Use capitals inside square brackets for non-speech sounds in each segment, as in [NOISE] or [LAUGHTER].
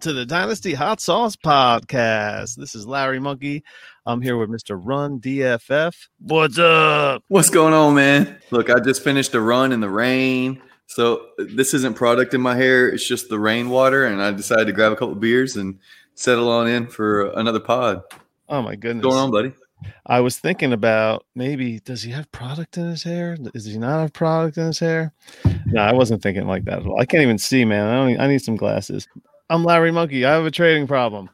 to the Dynasty Hot Sauce Podcast. This is Larry Monkey. I'm here with Mr. Run DFF. What's up? What's going on, man? Look, I just finished a run in the rain. So this isn't product in my hair. It's just the rainwater. And I decided to grab a couple beers and settle on in for another pod. Oh my What's goodness. going on, buddy? I was thinking about maybe does he have product in his hair? Does he not have product in his hair? No, I wasn't thinking like that at all. I can't even see, man. I don't, I need some glasses. I'm Larry Monkey. I have a trading problem.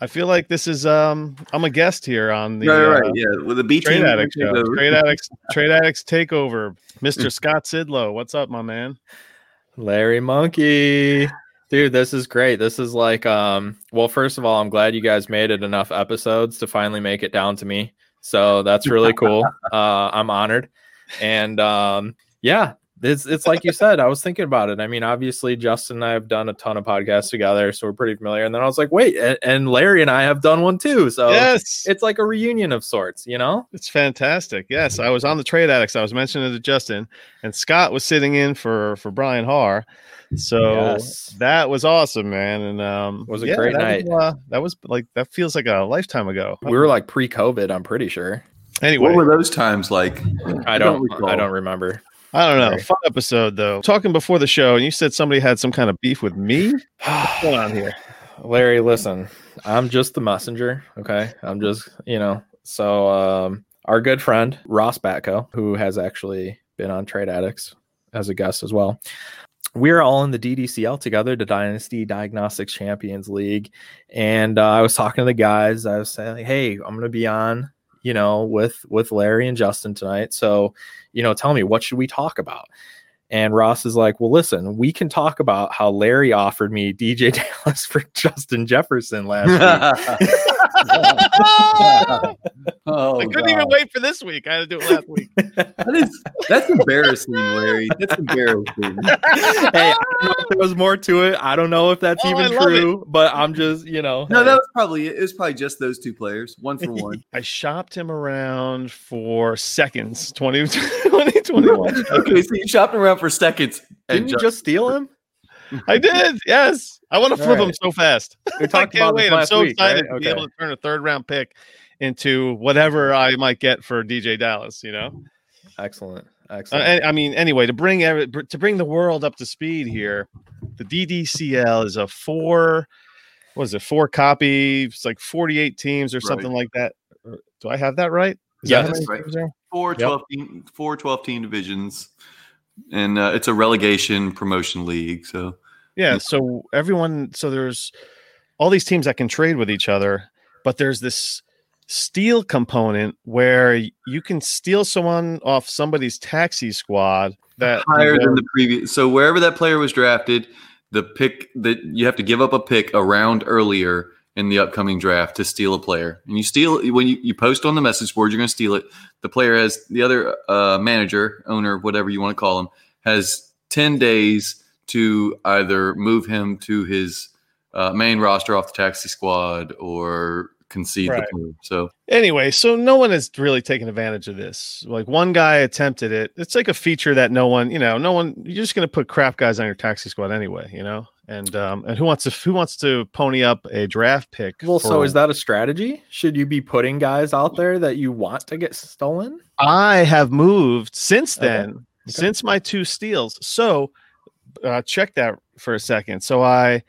I feel like this is um I'm a guest here on the right, right, uh, yeah. With the B Trade team, Addicts show. Trade Addicts [LAUGHS] Trade Addicts takeover. Mr. Scott Sidlow. What's up, my man? Larry Monkey. Dude, this is great. This is like um well, first of all, I'm glad you guys made it enough episodes to finally make it down to me. So that's really cool. [LAUGHS] uh I'm honored. And um yeah, it's it's like you said, I was thinking about it. I mean, obviously Justin and I have done a ton of podcasts together, so we're pretty familiar. And then I was like, wait, and, and Larry and I have done one too. So yes, it's like a reunion of sorts, you know? it's fantastic. Yes, I was on the Trade Addicts. I was mentioning it to Justin, and Scott was sitting in for for Brian Haar. So Yes. that was awesome, man. And um, Was a great that night. Was, uh, that was like that feels like a lifetime ago. We were like pre-COVID, I'm pretty sure. anyway. What were those times like? I don't recall. I don't remember. I don't know. Fun episode though. Talking before the show, and you said somebody had some kind of beef with me. What's going on here? [SIGHS] Larry, listen, I'm just the messenger. Okay. I'm just, you know, so um, our good friend Ross Batko, who has actually been on Trade Addicts as a guest as well. We're all in the DDCL together, the Dynasty Diagnostics Champions League. And uh, I was talking to the guys. I was saying, hey, I'm going to be on, you know, with with Larry and Justin tonight. So, you know, tell me what should we talk about? And Ross is like, well, listen, we can talk about how Larry offered me DeeJay [LAUGHS] Dallas for Justin Jefferson last week. [LAUGHS] [LAUGHS] oh, I couldn't even wait for this week. I had to do it last week. [LAUGHS] That is, that's embarrassing, Larry. That's embarrassing. [LAUGHS] hey, I don't know if there was more to it. I don't know if that's Oh, even love it. true, but I'm just, you know. No, hey. that was probably it. It was probably just those two players, one for one. I shopped him around for seconds. 20, 2021. okay, so you shopped him around for seconds. Didn't you just steal him? I did. Yes. I want to flip him so fast. [LAUGHS] We I talked can't about wait. this I'm so week, excited right? to be able to turn a third round pick into whatever I might get for DeeJay Dallas, you know? Excellent. Uh, Excellent. I I mean, anyway, to bring every, to bring the world up to speed here, the DDCL is a four, what is it, four copy, it's like 48 teams or Right. something like that. Uh, Do I have that right? Is Yeah, that that's right. teams there? Four 12, team, four 12 team divisions. And uh, it's a relegation promotion league. So Yeah. So everyone, so there's all these teams that can trade with each other, but there's this steal component where you can steal someone off somebody's taxi squad that higher than the previous. So wherever that player was drafted, the pick that you have to give up a pick a round earlier in the upcoming draft to steal a player. And you steal when you, you post on the message board, you're going to steal it. The player has the other uh, manager, owner, whatever you want to call him, has 10 days to either move him to his uh, main roster off the taxi squad or concede Right. the player. So Anyway, so no one has really taken advantage of this. Like one guy attempted it. It's like a feature that no one, you know, no one. You're just going to put crap guys on your taxi squad anyway, you know. And um, and who wants to who wants to pony up a draft pick? well, so is that a strategy? Should you be putting guys out there that you want to get stolen? I have moved since Okay. then, since my two steals. So uh, check that for a second. So I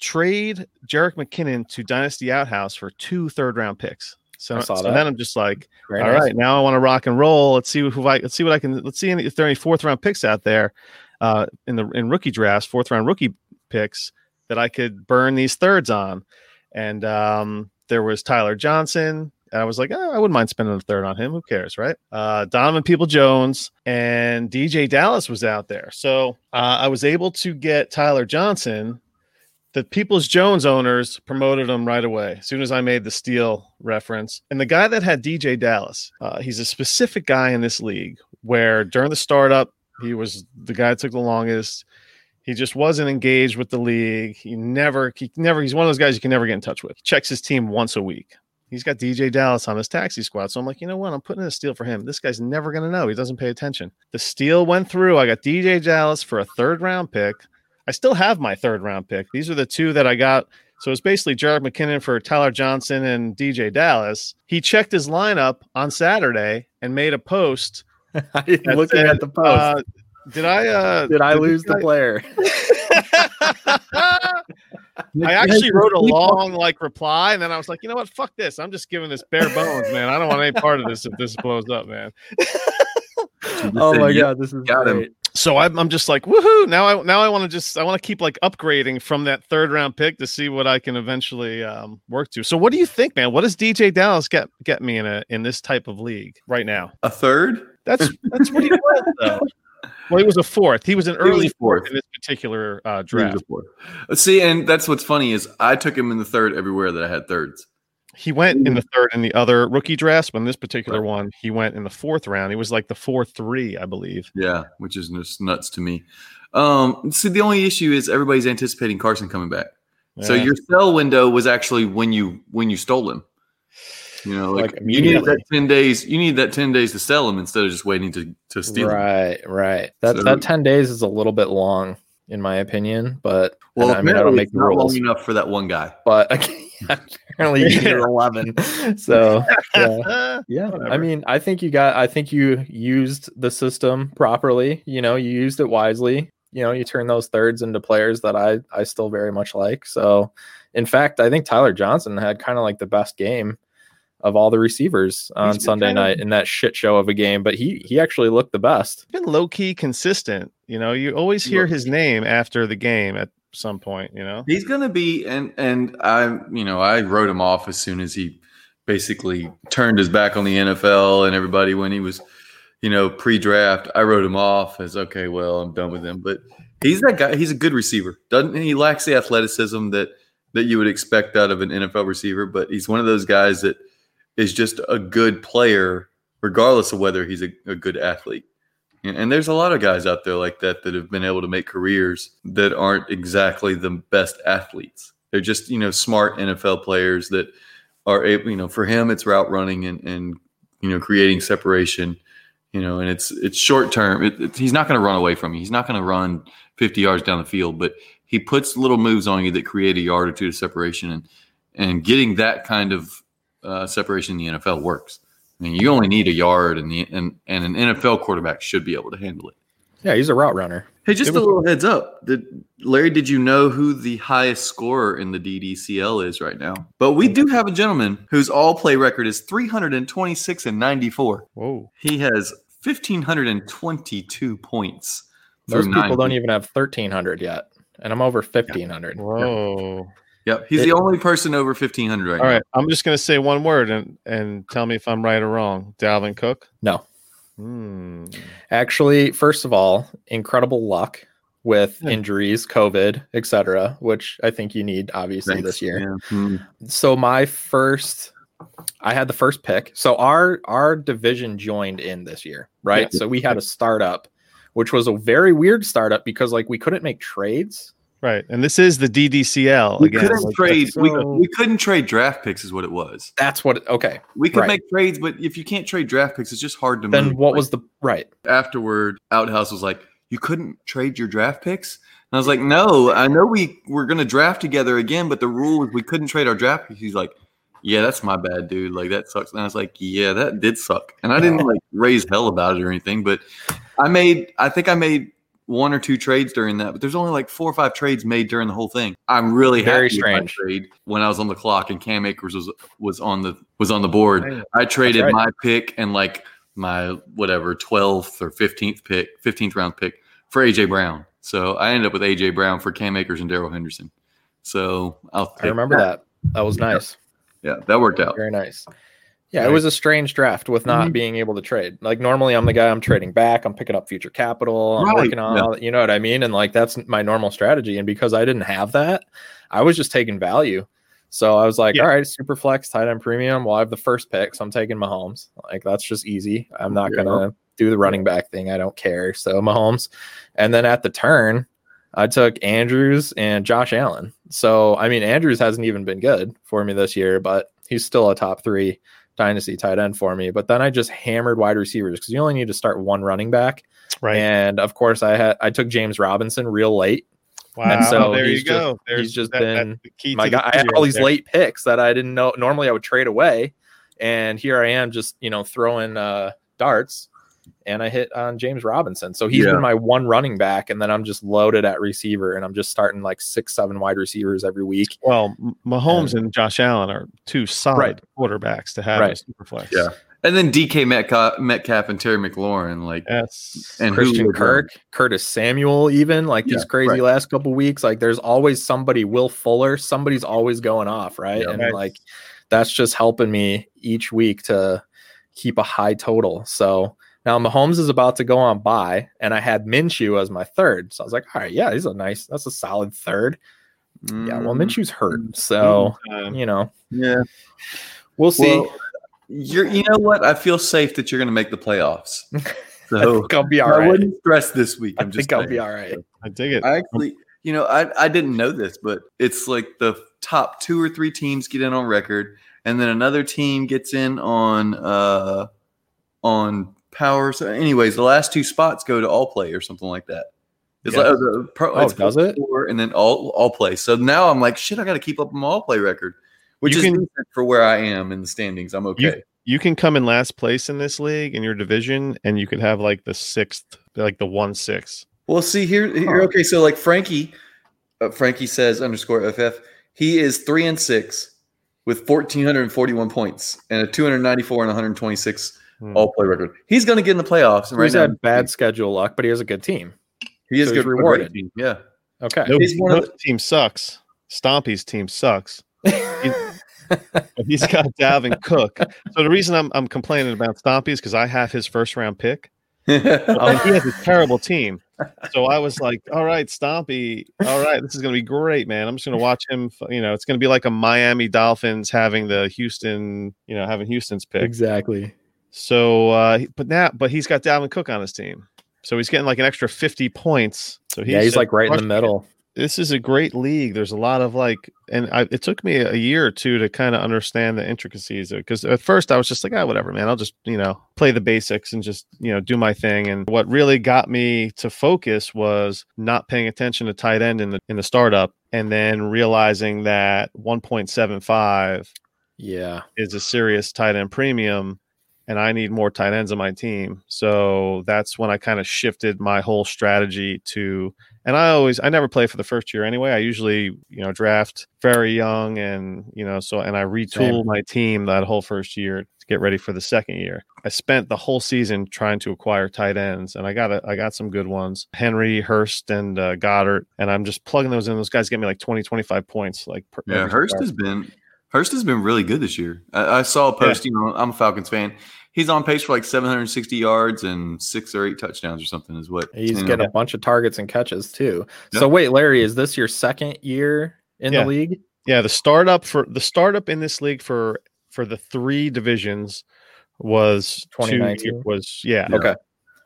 trade Jerick McKinnon to Dynasty Outhouse for two third round picks. So, so then I'm just like, Very all nice. right, now I want to rock and roll. Let's see who I let's see what I can let's see any, if there are any fourth round picks out there uh, in the in rookie drafts, fourth round rookie picks that I could burn these thirds on. And um, there was Tyler Johnson. I was like, oh, I wouldn't mind spending a third on him. Who cares, right? Uh, Donovan Peoples-Jones and DeeJay Dallas was out there. So uh, I was able to get Tyler Johnson. The Peoples-Jones owners promoted him right away as soon as I made the steal reference. And the guy that had DeeJay Dallas, uh, he's a specific guy in this league where during the startup, he was the guy that took the longest. He just wasn't engaged with the league. He never, he never, he's one of those guys you can never get in touch with. He checks his team once a week. He's got DeeJay Dallas on his taxi squad. So I'm like, you know what? I'm putting in a steal for him. This guy's never going to know. He doesn't pay attention. The steal went through. I got DeeJay Dallas for a third round pick. I still have my third round pick. These are the two that I got. So it's basically Jared McKinnon for Tyler Johnson and DeeJay Dallas. He checked his lineup on Saturday and made a post. [LAUGHS] looking said, at the post. Uh, did I uh did I did lose the player? [LAUGHS] [LAUGHS] I actually wrote a long like reply, and then I was like, you know what? Fuck this. I'm just giving this bare bones, man. I don't want any part of this if this blows up, man. oh my god, this is got him. So I'm, I'm just like, woohoo! Now I now I want to just I want to keep like upgrading from that third round pick to see what I can eventually um, work to. So what do you think, man? What does DeeJay Dallas get get me in a in this type of league right now? A third? That's that's what he was though. Well, he was a fourth. He was an early a fourth in this particular uh, was draft. Uh, See, and that's what's funny is I took him in the third everywhere that I had thirds. He went in the third in the other rookie drafts, but in this particular one, he went in the fourth round. He was like the four three, I believe. Yeah, which is just nuts to me. Um, see, the only issue is everybody's anticipating Carson coming back. So your sell window was actually when you when you stole him. You know, like, Like, you need that ten days. You need that ten days to sell them instead of just waiting to to steal. Right, right. That So- that ten days is a little bit long, in my opinion. But Well, I mean, I don't make not rules, long enough for that one guy. but [LAUGHS] apparently [LAUGHS] you need eleven. [LAUGHS] So yeah. Yeah, I mean, I think you got. I think you used the system properly. You know, you used it wisely. You know, you turn those thirds into players that I I still very much like. So, in fact, I think Tyler Johnson had kind of like the best game of all the receivers on Sunday kind of- night in that shit show of a game. But he he actually looked the best. been low key consistent. You know, you always hear his name after the game at some point. You know, He's gonna be, and and I, you know, I wrote him off as soon as he basically turned his back on the NFL and everybody when he was, you know, pre-draft. I wrote him off as okay, well, I'm done with him. But he's that guy. He's a good receiver. Doesn't he lacks the athleticism that that you would expect out of an NFL receiver? But he's one of those guys that is just a good player, regardless of whether he's a, a good athlete. And and there's a lot of guys out there like that that have been able to make careers that aren't exactly the best athletes. They're just, you know, smart NFL players that are able, you know, for him it's route running and and you know, creating separation, you know, and it's it's short term. It, it- he's not going to run away from you. He's not going to run 50 yards down the field, but he puts little moves on you that create a yard or two of separation and and getting that kind of uh, separation in the NFL works. I mean, you only need a yard, and the and and an NFL quarterback should be able to handle it. Yeah, he's a route runner. Hey, just It a was- little heads up. Did Larry, did you know who the highest scorer in the DDCL is right now? But we do have a gentleman whose all play record is 326 and 94. whoa, He has 1,522 points. Those people nine don't even have thirteen hundred yet, and I'm over fifteen hundred. whoa. Yep. He's It- the only person over 1,500 right All now. right, I'm just gonna say one word and and tell me if I'm right or wrong. Dalvin Cook. No, Hmm. Actually, first of all, incredible luck with Yeah. injuries, COVID, etc., which I think you need obviously Thanks. this year. Yeah. Hmm. So my first I had the first pick. So our our division joined in this year, right? Yeah. So we had a startup, which was a very weird startup because like we couldn't make trades. Right, and this is the DDCL We again. couldn't like, trade. that's we, we couldn't trade draft picks, is what it was. That's what okay. We could Right. make trades, but if you can't trade draft picks, it's just hard to Then move. what Like, was the right? afterward? Outhouse was like, "You couldn't trade your draft picks." And I was like, "No, I know we were going to draft together again, but the rule was we couldn't trade our draft picks." He's like, "Yeah, that's my bad, dude. Like that sucks." And I was like, "Yeah, that did suck." And I didn't like raise hell about it or anything, but I made. I think I made. One or two trades during that, but there's only like four or five trades made during the whole thing. I'm really Very happy with strange. trade when I was on the clock and Cam Akers was was on the was on the board. I traded right. my pick and like my whatever 12th or 15th pick, 15th round pick for AJ Brown. So I ended up with AJ Brown for Cam Akers and Darrell Henderson. So I'll I remember that. That was nice. Yeah, that worked out. Very nice. Yeah, Right. it was a strange draft with not Mhm. being able to trade. Like normally I'm the guy I'm trading back, I'm picking up future capital, I'm Right, working on yeah. all you know what I mean? And like that's my normal strategy. And because I didn't have that, I was just taking value. So I was like, Yeah. all right, super flex, tight end premium. Well, I have the first pick, so I'm taking Mahomes. Like that's just easy. I'm not Yeah. gonna do the running back thing. I don't care. So Mahomes. And then at the turn, I took Andrews and Josh Allen. So I mean, Andrews hasn't even been good for me this year, but he's still a top three dynasty tight end for me. But then I just hammered wide receivers because you only need to start one running back. Right. And of course, I had I took James Robinson real late. wow. and so there you he's go. just- There's he's just that- been the key My to the I had theory all right these there. late picks that I didn't know. Normally, I would trade away, and here I am just you know throwing uh, darts, and I hit on James Robinson. So he's Yeah. been my one running back, and then I'm just loaded at receiver, and I'm just starting like six, seven wide receivers every week. Well, M- Mahomes and Josh Allen are two solid Right. quarterbacks to have Right. as superflex. Yeah. And then DK Metcalf, Metcalf and Terry McLaurin, like, That's and Christian Julio Kirk, Curtis Samuel, even like Yeah, these crazy right. last couple weeks. Like there's always somebody, Will Fuller, somebody's always going off, right? Yeah. and Right. like that's just helping me each week to keep a high total. So now Mahomes is about to go on by, and I had Minshew as my third. So I was like, all right, yeah, he's a nice, that's a solid third. Yeah, well, Mm, Minshew's hurt, so um, you know yeah. we'll see. Well, you're, you know what? I feel safe that you're going to make the playoffs. [LAUGHS] I So think I'll be all I right. wouldn't stress this week. I I'm just think I'll be all right. I dig it. I actually, you know, I, I didn't know this, but it's like the top two or three teams get in on record, and then another team gets in on uh on power. So, anyways, the last two spots go to all play or something like that. It's Yeah. like uh, pro, Oh, it's does it? four and then all all play. So now I'm like, shit, I got to keep up my all play record, which You is can- decent for where I am in the standings. I'm okay. you can come in last place in this league in your division, and you could have like the sixth, like the one six. Well, see here, here. Okay, so like Frankie, uh, Frankie says underscore ff. He is three and six with fourteen hundred and forty-one points and a two hundred ninety-four and one hundred twenty-six Hmm. all play record. He's going to get in the playoffs. And right He's now, had bad schedule luck, but he has a good team. He is so good he's rewarded. team. Yeah, Okay. No, He's one of no team sucks. Stompy's team sucks. [LAUGHS] But he's got Dalvin Cook. So the reason I'm I'm complaining about Stompy is because I have his first round pick. And [LAUGHS] he has a terrible team. So I was like, all right, Stompy, all right, this is going to be great, man. I'm just going to watch him. You know, it's going to be like a Miami Dolphins having the Houston, you know, having Houston's pick. exactly. So, uh, but now, but he's got Dalvin Cook on his team. So he's getting like an extra 50 points. So he's, yeah, he's like right in the middle. this is a great league. There's a lot of like, and I, it took me a year or two to kind of understand the intricacies because at first I was just like, ah, whatever, man. I'll just you know play the basics and just you know do my thing. And what really got me to focus was not paying attention to tight end in the in the startup, and then realizing that 1.75 Yeah. is a serious tight end premium and I need more tight ends on my team. So that's when I kind of shifted my whole strategy to and I always I never play for the first year anyway. I usually, you know, draft very young and, you know, so and I retool Same. my team that whole first year to get ready for the second year. I spent the whole season trying to acquire tight ends and I got a, I got some good ones. Henry, Hurst and uh, Goedert and I'm just plugging those in. Those guys get me like 20 25 points like per, yeah. Hurst start. has been Hurst has been really good this year. I, I saw a post. You know, I'm a Falcons fan. He's on pace for like 760 yards and six or eight touchdowns or something. Is what He's you know. getting a bunch of targets and catches too. Yeah. So wait, Larry, is this your second year in Yeah. the league? Yeah, the startup for the startup in this league for for the three divisions was 2019? year- was yeah, Yeah. Okay.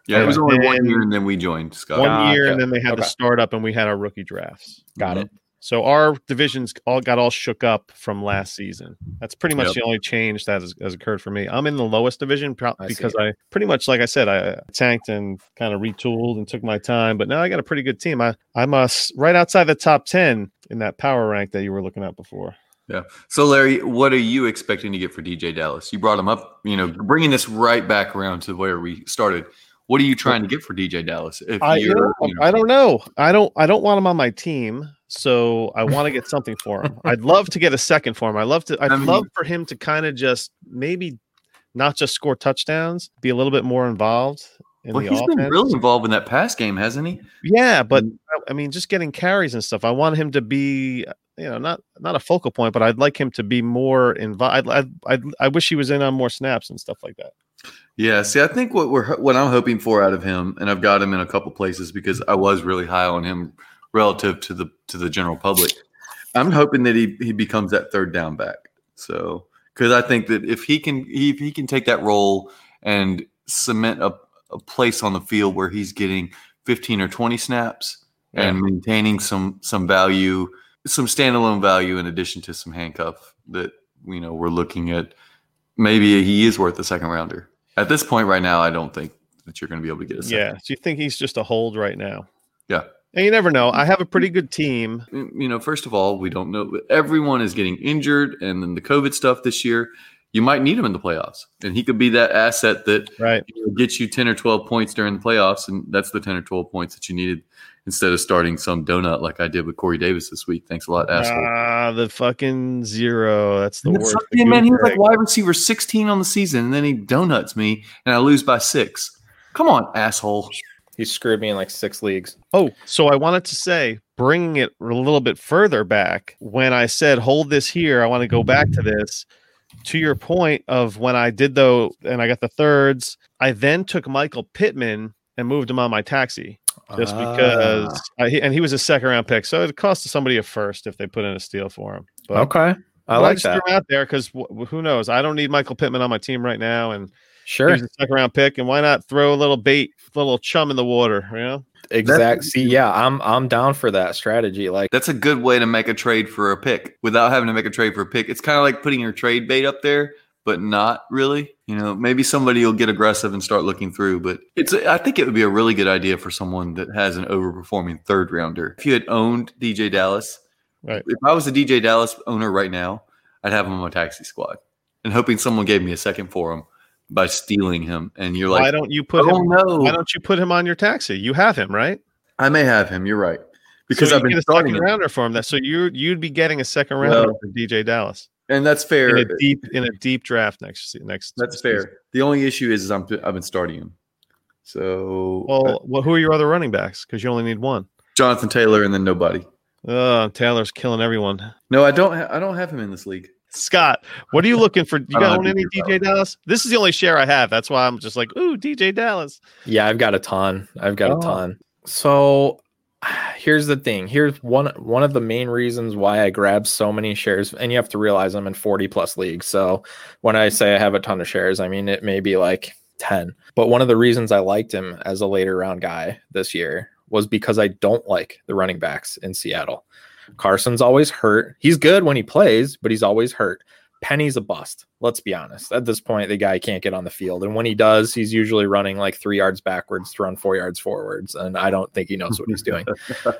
Yeah, it was And only one year, and then we joined Scott. one year, Gotcha. and then they had the startup, and we had our rookie drafts. Got mm-hmm. it. So our divisions all got all shook up from last season. That's pretty much Yep. the only change that has, has occurred for me. I'm in the lowest division pro- I because I pretty much, like I said, I tanked and kind of retooled and took my time. But now I got a pretty good team. I I'm uh, right outside the top ten in that power rank that you were looking at before. Yeah. So, Larry, what are you expecting to get for DeeJay Dallas? You brought him up, you know, bringing this right back around to where we started. What are you trying to get for DeeJay Dallas? If I, you know- I don't know. I don't. I don't want him on my team, so I want to get something for him. I'd love to get a second for him. I love to. I'd I mean- love for him to kind of just maybe not just score touchdowns, be a little bit more involved in well, the he's offense. been really involved in that pass game, hasn't he? yeah, but I- mean, just getting carries and stuff. I want him to be, you know, not not a focal point, but I'd like him to be more involved. I I I wish he was in on more snaps and stuff like that. Yeah. See, I think what we're what I'm hoping for out of him, and I've got him in a couple places because I was really high on him relative to the to the general public. I'm hoping that he he becomes that third down back. So because I think that if he can if he can take that role and cement a, a place on the field where he's getting 15 or 20 snaps and maintaining some some value, some standalone value in addition to some handcuff that you know we're looking at maybe he is worth a second rounder. At this point, right now, I don't think that you're going to be able to get a second. Yeah. Do you think he's just a hold right now? Yeah. And you never know. I have a pretty good team. you know, first of all, we don't know. Everyone is getting injured, and then the COVID stuff this year. You might need him in the playoffs, and he could be that asset that Right. you know, gets you ten or twelve points during the playoffs, and that's the ten or twelve points that you needed instead of starting some donut like I did with Corey Davis this week. Thanks a lot, asshole. Ah, the fucking zero. That's the And worst. man, he was like wide receiver 16 on the season, and then he donuts me, and I lose by six. Come on, asshole. He screwed me in like six leagues. Oh, so I wanted to say, bringing it a little bit further back, when I said hold this here, I want to go back to this. To your point of when I did though, and I got the thirds, I then took Michael Pittman and moved him on my taxi just because, Ah, I, and he was a second round pick, so it cost somebody a first if they put in a steal for him. But, okay, I but like just that. threw him out there because wh- who knows? I don't need Michael Pittman on my team right now, and Sure, he's a second round pick, and why not throw a little bait, a little chum in the water? You know. exact. See, yeah, I'm I'm down for that strategy. Like, That's a good way to make a trade for a pick without having to make a trade for a pick. It's kind of like putting your trade bait up there, but not really. You know, maybe somebody will get aggressive and start looking through, but it's. I think it would be a really good idea for someone that has an overperforming third rounder. If you had owned DeeJay Dallas, Right. If I was a DeeJay Dallas owner right now, I'd have him on my taxi squad and hoping someone gave me a second for him by stealing him. And you're like, why don't you put oh him? no, Why don't you put him on your taxi? You have him, right? I may have him. You're right because So I've been a starting second him, rounder for him. That so you you'd be getting a second rounder Well, for DeeJay Dallas and that's fair. in a deep in a deep draft next next. That's season. fair. The only issue is, is I'm I've been starting him. So Well, uh, well, who are your other running backs? Because you only need one. Jonathan Taylor and then nobody. Oh, Taylor's killing everyone. No, I don't. Ha- I don't have him in this league. Scott, what are you looking for? You got own any DJ DeeJay Dallas? This is the only share I have. That's why I'm just like, ooh, DeeJay Dallas. yeah, I've got a ton. I've got Oh. a ton. So [SIGHS] here's the thing. Here's one one of the main reasons why I grabbed so many shares, and you have to realize I'm in 40 plus leagues. So when I say I have a ton of shares, I mean it may be like 10. But one of the reasons I liked him as a later round guy this year was because I don't like the running backs in Seattle. Carson's always hurt. He's good when he plays, but he's always hurt. Penny's a bust. Let's be honest. At this point, the guy can't get on the field. And when he does, he's usually running like three yards backwards to run four yards forwards. And I don't think he knows what he's doing. [LAUGHS]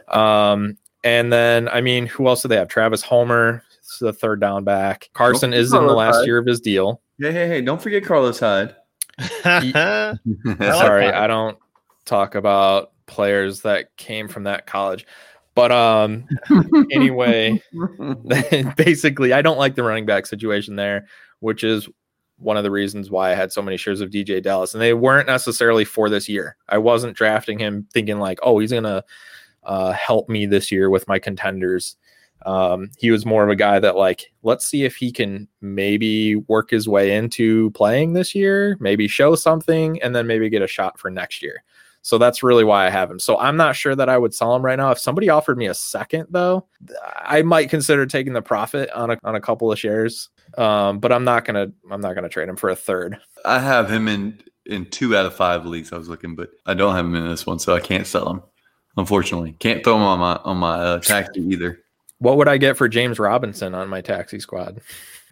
Um, and then, I mean, who else do they have? Travis Homer, is the third down back. Carson Don't is in the last Hyde. year of his deal. Hey, hey, hey! Don't forget Carlos Hyde. [LAUGHS] That's [LAUGHS] like Sorry. I don't talk about players that came from that college. But um anyway, [LAUGHS] [LAUGHS] basically I don't like the running back situation there, which is one of the reasons why I had so many shares of DeeJay Dallas. And they weren't necessarily for this year. I wasn't drafting him thinking like, oh, he's gonna uh, help me this year with my contenders. Um, he was more of a guy that like, let's see if he can maybe work his way into playing this year, maybe show something, and then maybe get a shot for next year. So that's really why I have him. So I'm not sure that I would sell him right now. If somebody offered me a second, though, I might consider taking the profit on a on a couple of shares. Um, but I'm not gonna I'm not gonna trade him for a third. I have him in in two out of five leagues. I was looking, but I don't have him in this one, so I can't sell him. Unfortunately, can't throw him on my on my uh, taxi either. What would I get for James Robinson on my taxi squad?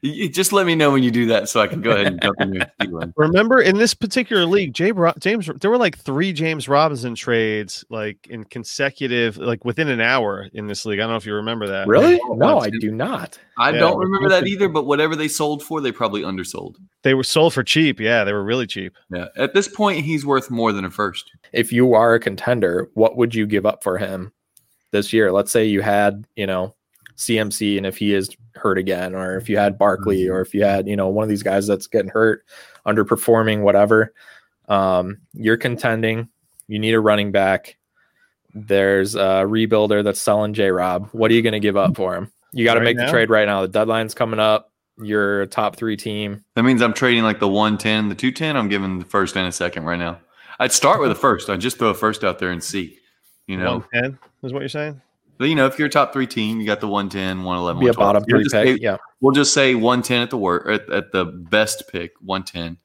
You- you just let me know when you do that, so I can go ahead and jump in and. [LAUGHS] Remember in this particular league, Jay Ro- James, there were like three James Robinson trades, like in consecutive, like within an hour in this league. I don't know if you remember that. Really? No, I do not. I Yeah, don't remember that either, but whatever they sold for, they probably undersold. They were sold for cheap. Yeah, they were really cheap. Yeah, at this point, he's worth more than a first. If you are a contender, what would you give up for him this year? Let's say you had, you know, CMC and if he is hurt again, or if you had Barkley, or if you had, you know, one of these guys that's getting hurt, underperforming, whatever. Um, you're contending, you need a running back. There's a rebuilder that's selling J Rob. What are you going to give up for him? You got to Right make now? the trade right now. The deadline's coming up. You're a top three team. That means I'm trading like the 110, the 210. I'm giving the first and a second right now. I'd start with a first. I'd just throw a first out there and see. You know, One ten is what you're saying. But you know, if you're a top three team, you got the 110, 111, Be a bottom We'll three just pick. say- Yeah. We'll just say 110 at the work at, at the best pick, 110.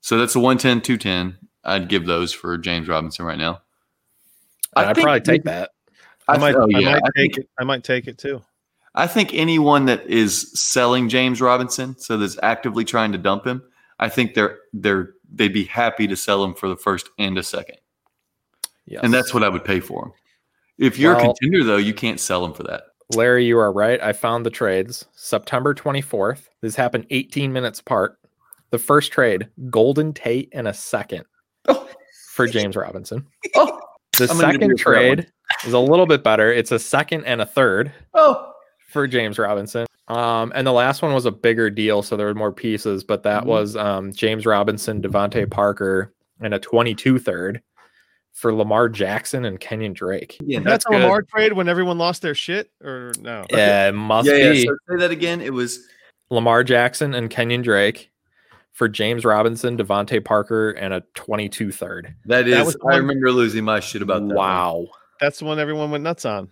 So that's a 110, 210. I'd give those for James Robinson right now. I'd probably take that. I might, oh, I yeah, might I take think- it. I might take it too. I think anyone that is selling James Robinson, so that's actively trying to dump him, I think they're they're they'd be happy to sell him for the first and a second, Yes. and that's what I would pay for him. If you're a contender, though, you can't sell him for that. Larry, you are right. I found the trades. September 24th. This happened 18 minutes apart. The first trade, Golden Tate and a second Oh. [LAUGHS] for James Robinson. Oh, The I'm gonna give you second a fair one. trade is a little bit better. It's a second and a third oh, for James Robinson. Um, and the last one was a bigger deal, so there were more pieces, but that Mhm. was um, James Robinson, DeVante Parker, and a 22 third for Lamar Jackson and Kenyon Drake. yeah, That's, that's a. Lamar trade when everyone lost their shit, or no? Yeah, it must yeah, yeah. be So say that again. It was Lamar Jackson and Kenyon Drake for James Robinson, DeVante Parker, and a 22 third. that is. was I one- remember losing my shit about that. one. Wow. That's the one everyone went nuts on.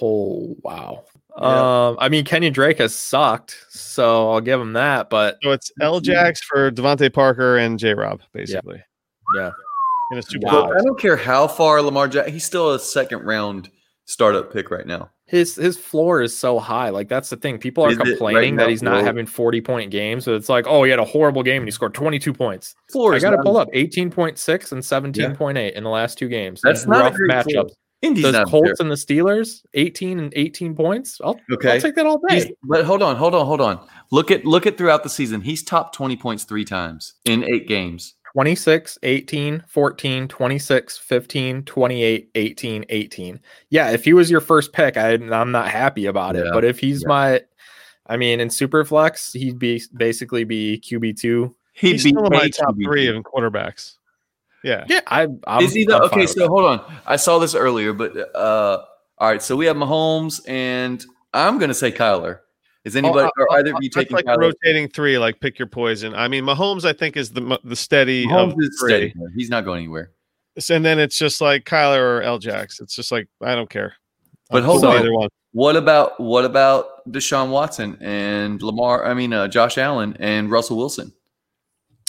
Oh wow. Yeah. Um, I mean Kenyon Drake has sucked, so I'll give him that, but So it's L Jax for DeVante Parker and J Rob, basically. Yeah. In a super Wow. But I don't care how far Lamar Jack. He's still a second round startup pick right now. his his floor is so high. Like that's the thing. People are Is it right complaining that he's not low? having 40 point games. So it's like, oh, he had a horrible game and he scored 22 points. Floor I got to pull up 18.6 and 17.8 in the last two games. That's in not a rough great floor. matchups. Indy's Those not Colts and the Steelers, 18 and 18 points. I'll, Okay. I'll take that all He's- day. but hold on, hold on, hold on. Look at look at throughout the season. He's top 20 points three times in eight games. 26, 18, 14, 26, 15, 28, 18, 18. Yeah, if he was your first pick, I, I'm not happy about it. Yeah, But if he's yeah. my, I mean, in super Superflex, he'd be basically be QB2. He'd He's be still in my top QB. three in quarterbacks. Yeah. Yeah, I, I'm, Is he the I'm okay? So that. hold on. I saw this earlier, but uh, all right. So we have Mahomes, and I'm going to say Kyler. Is anybody Oh, or uh, either of uh, you taking like Kyler? rotating three, like pick your poison. I mean, Mahomes, I think, is the the steady Mahomes of is three. steady. He's not going anywhere. And then it's just like Kyler or L Jax. It's just like I don't care. But I'm hold cool on. one. What about what about Deshaun Watson and Lamar? I mean, uh, Josh Allen and Russell Wilson.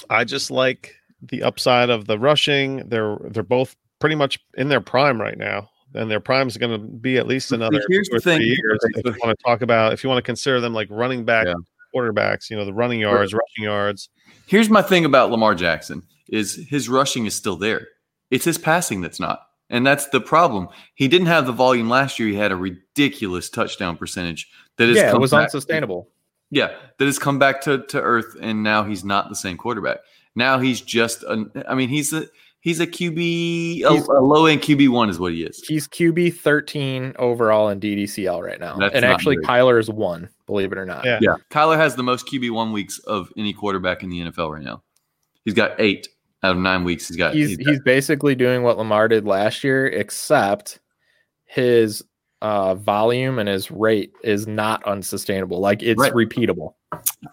I just like the upside of the rushing. They're they're both pretty much in their prime right now, and their prime is going to be at least another here's the thing. years. If you want to talk about, if you want to consider them like running back Yeah. quarterbacks, you know, the running yards, rushing yards. Here's my thing about Lamar Jackson is his rushing is still there. It's his passing that's not. And that's the problem. He didn't have the volume last year. He had a ridiculous touchdown percentage that has yeah, it was back- unsustainable. Yeah, that has come back to, to earth, and now he's not the same quarterback. Now he's just a. I mean, he's a he's a QB, a, a low end QB one is what he is. He's QB 13 overall in DDCL right now. That's and actually, great. Kyler is one, believe it or not. Yeah. Yeah, Kyler has the most QB one weeks of any quarterback in the NFL right now. He's got eight out of nine weeks. He's got. he's he's got- he's basically doing what Lamar did last year, except his uh, volume and his rate is not unsustainable. Like it's Right. repeatable.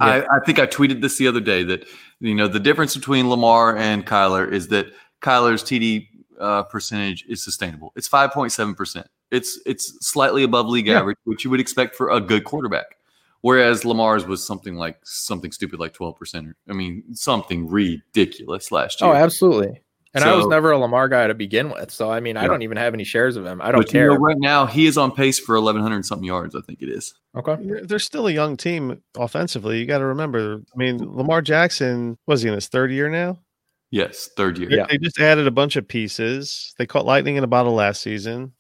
I, I think I tweeted this the other day that you know the difference between Lamar and Kyler is that Kyler's TD uh, percentage is sustainable. It's five point seven percent. It's it's slightly above league Yeah. average, which you would expect for a good quarterback. Whereas Lamar's was something like something stupid like twelve percent. I mean, something ridiculous last year. Oh, absolutely. And I was never a Lamar guy to begin with, so I mean, I don't even have any shares of him. I don't but you care. know, right now he is on pace for eleven hundred something yards. I think it is. okay. They're they're still a young team offensively. You got to remember. I mean, Lamar Jackson was he in his third year now? Yes, third year. They- Yeah. They just added a bunch of pieces. They caught lightning in a bottle last season.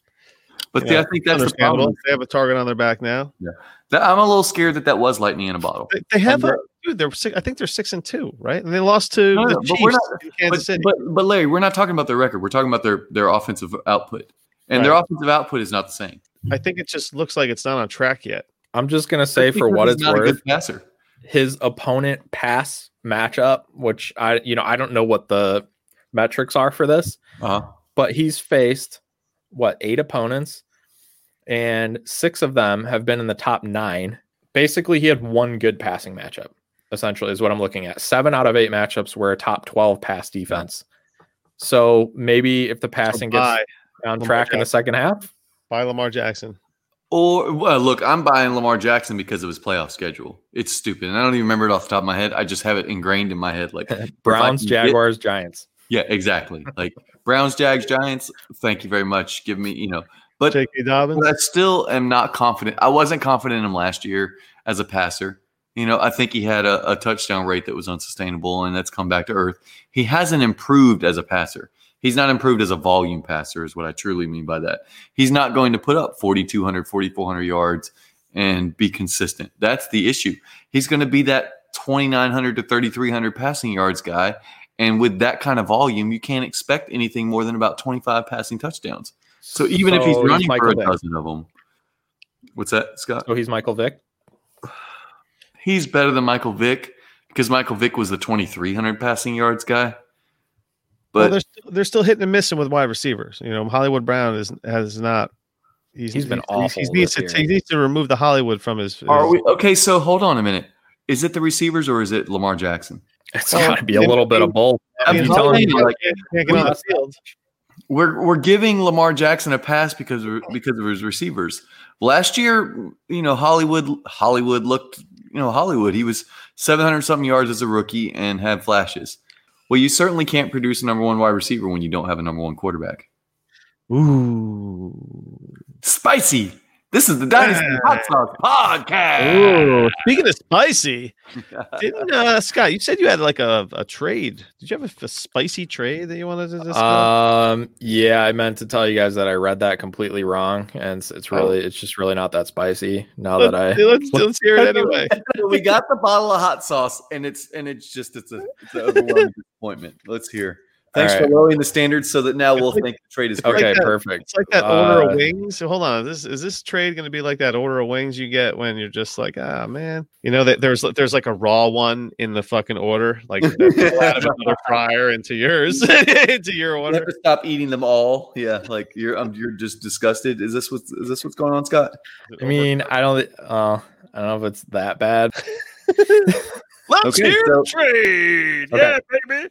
But You the- know, I think that's the understandable. problem. They have a target on their back now. That- I'm a little scared that that was lightning in a bottle. They, they have a dude. They're six, I think they're six and two, right? And they lost to No, the no, but Chiefs we're in Kansas but, City. but but Larry, we're not talking about their record. We're talking about their their offensive output, and their offensive output is not the same. I think it just looks like it's not on track yet. I'm just gonna say for what he's it's not a worth, good passer. His opponent pass matchup, which I you know I don't know what the metrics are for this, Uh-huh. but he's faced what eight opponents, and six of them have been in the top nine. Basically, he had one good passing matchup. Essentially, is what I'm looking at. Seven out of eight matchups were a top 12 pass defense. So maybe if the passing gets on Lamar track in the second half, by Lamar Jackson. Or well, look, I'm buying Lamar Jackson because of his playoff schedule. It's stupid, and I don't even remember it off the top of my head. I just have it ingrained in my head. Like [LAUGHS] Browns, can get- Jaguars, Giants. yeah, exactly. Like Browns, Jags, Giants. Thank you very much. Give me, you know. But, J.K. Dobbins. but I still am not confident. I wasn't confident in him last year as a passer. You know, I think he had a, a touchdown rate that was unsustainable, and that's come back to earth. He hasn't improved as a passer. He's not improved as a volume passer, is what I truly mean by that. He's not going to put up 4,200, 4,400 yards and be consistent. That's the issue. He's going to be that 2,900 to 3,300 passing yards guy. And with that kind of volume, you can't expect anything more than about 25 passing touchdowns. So even if he's So running for Michael a Vick. dozen of them, what's that, Scott? So he's Michael Vick. He's better than Michael Vick because Michael Vick was the 2,300 passing yards guy. Well, But they're still, they're still hitting and missing with wide receivers. You know, Hollywood Brown is has not. He's been he awful needs this to he needs to remove the Hollywood from his. are his- we okay? So hold on a minute. Is it the receivers or is it Lamar Jackson? It's Well, got to be a little bit of both. I mean, telling me, like, can't, can't get on the field. We're we're giving Lamar Jackson a pass because of, because of his receivers. Last year, you know, Hollywood Hollywood looked, you know, Hollywood. He was 700 something yards as a rookie and had flashes. Well, you certainly can't produce a number one wide receiver when you don't have a number one quarterback. Ooh. Spicy. This is the Dynasty Hot Sauce Podcast. Ooh. Speaking of spicy, [LAUGHS] didn't uh, Scott? You said you had like a, a trade. Did you have a, a spicy trade that you wanted to discuss? Um, yeah, I meant to tell you guys that I read that completely wrong, and it's, it's Oh. really, it's just really not that spicy. Now let's, that I, let's, let's hear it anyway. [LAUGHS] we got the bottle of hot sauce, and it's and it's just it's a it's an overwhelming disappointment. Let's hear. Thanks All for lowering the standards so that now we'll think the trade is okay, like that. perfect. It's like that order Uh, of wings. So hold on, is this is this trade going to be like that order of wings you get when you're just like, ah, man, you know that there's there's like a raw one in the fucking order, like out [LAUGHS] of another fryer into yours, [LAUGHS] into your You order. have to stop eating them all. Yeah, like you're um, you're just disgusted. Is this what's this what's going on, Scott? I mean, I don't, uh, I don't know if it's that bad. [LAUGHS] let's Okay, hear so- the trade. Okay. Yeah, baby.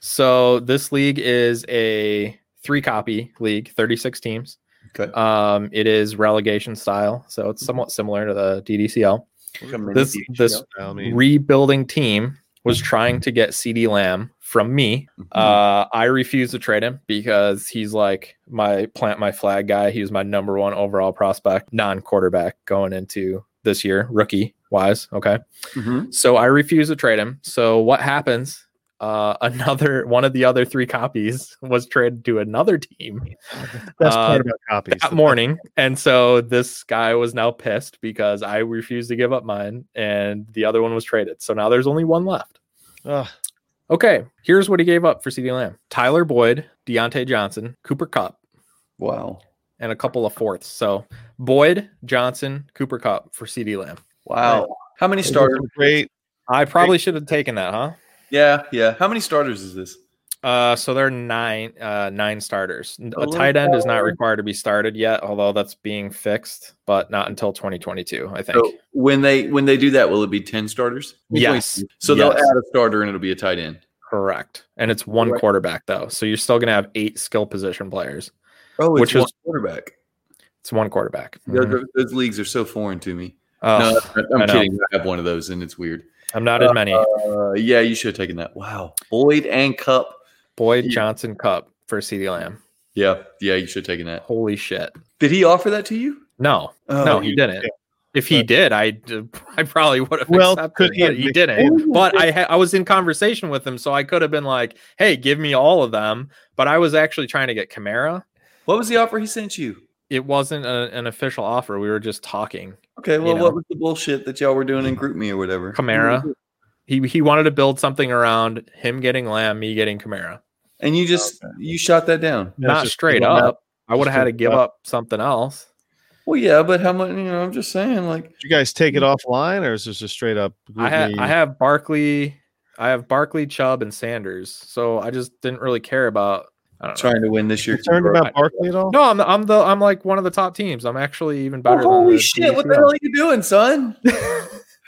So this league is a three copy league, 36 teams. Okay. Um, it is relegation style, so it's somewhat similar to the DDCL. This this I mean, rebuilding team was trying to get CeeDee Lamb from me. Uh, I refused to trade him because he's like my plant my flag guy. He was my number one overall prospect, non quarterback going into this year, rookie wise. Okay. Mhm. So I refuse to trade him. So what happens? Uh, another one of the other three copies was traded to another team best uh, part about copies. that morning, and so this guy was now pissed because I refused to give up mine, and the other one was traded. So now there's only one left. Ugh. Okay, here's what he gave up for CeeDee Lamb: Tyler Boyd, Diontae Johnson, Cooper Kupp, Wow. and a couple of fourths. So Boyd, Johnson, Cooper Kupp for CeeDee Lamb. Wow. How many starters? Great. I probably should have taken that, huh? Yeah, yeah. How many starters is this? Uh, so there are nine uh nine starters. A little tight end is not required to be started yet, although that's being fixed, but not until 2022, I think. So when they when they do that, will it be ten starters? Yes. So they'll add a starter and it'll be a tight end. Correct. And it's one Correct. quarterback though. So you're still gonna have eight skill position players. Oh, Which one is- quarterback. It's one quarterback. Those, Mhm. those- those leagues are so foreign to me. Oh, no, I'm I kidding. I have one of those, and it's weird. I'm not in many. Uh, yeah, you should have taken that. Wow, Boyd and Kupp. Boyd yeah. Johnson Kupp for CeeDee Lamb. Yeah, yeah, you should have taken that. Holy shit. Did he offer that to you? No, Oh, no, he didn't. yeah. If he did, I, I probably would have Well, accepted. could he he didn't. But I ha- I was in conversation with him, so I could have been like, "Hey, give me all of them." But I was actually trying to get Kamara. What was the offer he sent you? It wasn't a, an official offer. We were just talking. Okay, well, know. what was the bullshit that y'all were doing in GroupMe or whatever? Kamara. He he wanted to build something around him getting Lamb, me getting Kamara. and you just you shot that down. Yeah, Not straight give him up. I would have had to give up. up something else. Well, yeah, but how much? You know, I'm just saying, like, Did you guys take it offline, or is this just straight up? I have group I have Barkley, I have Barkley, Chubb, and Sanders. So I just didn't really care about. I don't know. trying to win this year. concerned about Barkley at all? No, I'm the, I'm the I'm like one of the top teams. I'm actually even better. Oh, than holy the shit! What the hell are you doing, son? [LAUGHS]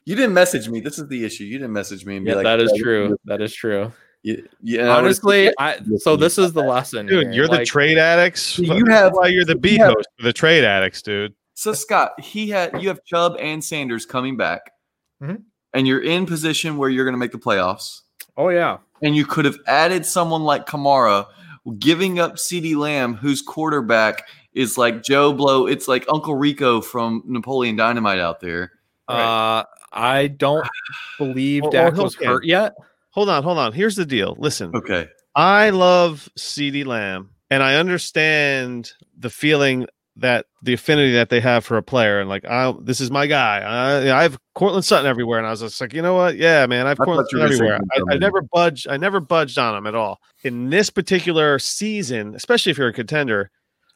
you didn't message me. This is the issue. You didn't message me and be Yeah, like, that is "Yeah, true. That is true. Yeah, yeah, Honestly, I so this is the lesson, Dude, here. you're the trade addicts. You have- why you're the B you have- host for the trade addicts, dude. So Scott, he had you have Chubb and Sanders coming back, Mhm. and you're in position where you're going to make the playoffs, Oh yeah, and you could have added someone like Kamara, giving up CeeDee Lamb, whose quarterback is like Joe Blow. It's like Uncle Rico from Napoleon Dynamite out there. Uh, I don't [SIGHS] believe Well, Dak well, was okay. hurt yet. Hold on, hold on. Here's the deal. Listen, Okay. I love CeeDee Lamb, and I understand the feeling that the affinity that they have for a player, and like, I this is my guy. I, I have Courtland Sutton everywhere, and I was just like, you know what? Yeah, man, I have I Courtland Sutton everywhere. I, I never budged. I never budged on him at all. In this particular season, especially if you're a contender,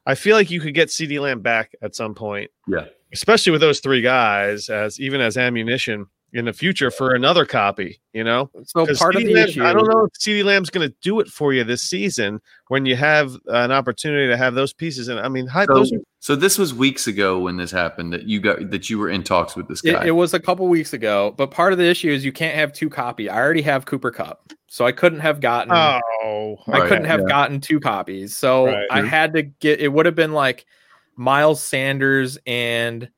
I feel like you could get CeeDee Lamb back at some point. Yeah. especially with those three guys as even as ammunition in the future for another copy. You know. So 'Cause part of the Lamb- issue, I don't know if CeeDee Lamb's going to do it for you this season when you have an opportunity to have those pieces. And I mean, hi, So, those are, so this was weeks ago when this happened that you got that you were in talks with this guy. It, it was a couple weeks ago, but part of the issue is you can't have two copy. I already have Cooper Kupp, so I couldn't have gotten. oh, I Right, couldn't have yeah. gotten two copies, so Right. I had to get. It would have been like Miles Sanders and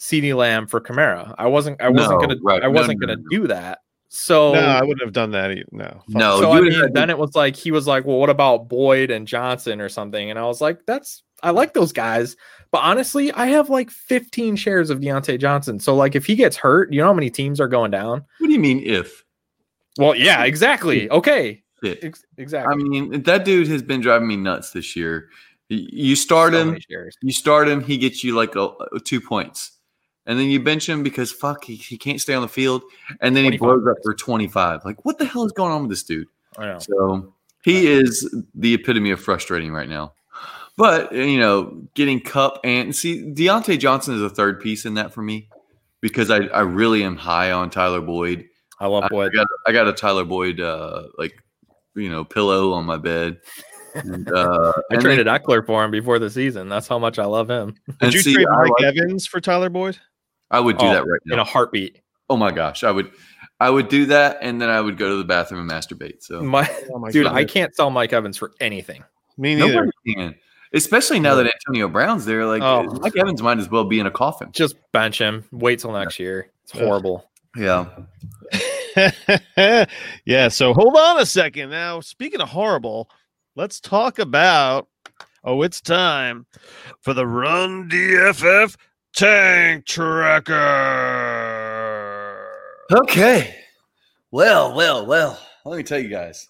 CeeDee Lamb for Kamara. I wasn't. I wasn't No, gonna. right. I wasn't no, gonna do that. So no, I wouldn't have done that. Either. No. No, so you I mean, to- then it was like he was like, "Well, what about Boyd and Johnson or something?" And I was like, "That's I like those guys, but honestly, I have like 15 shares of Diontae Johnson. So like, if he gets hurt, you know how many teams are going down? what do you mean if? Well, yeah, exactly. Okay, Ex- exactly. I mean, that dude has been driving me nuts this year. You start So him, you start him, he gets you like a- two points, and then you bench him because fuck, he, he can't stay on the field, and then he blows up for twenty five. Like, what the hell is going on with this dude? I know. So he is the epitome of frustrating right now. But you know, getting Kupp and see Diontae Johnson is a third piece in that for me because I, I really am high on Tyler Boyd. I love I, I Boyd. got I got a Tyler Boyd uh like you know pillow on my bed. And, uh, [LAUGHS] I traded Ekeler for him before the season. That's how much I love him. Did you see, trade Mike like- Evans for Tyler Boyd? I would do Oh, that right now. in a heartbeat. oh my gosh, I would I would do that, and then I would go to the bathroom and masturbate. So My Oh my dude, God. I can't sell Mike Evans for anything. Me neither. can, especially now that Antonio Brown's there. Like Oh. Mike Evans might as well be in a coffin. Just bench him. Wait till next year. It's horrible. Yeah. [LAUGHS] yeah. So hold on a second. Now, speaking of horrible, let's talk about. Oh, it's time for the Run DFF Tank Tracker. Okay. Well, well, well. Let me tell you guys.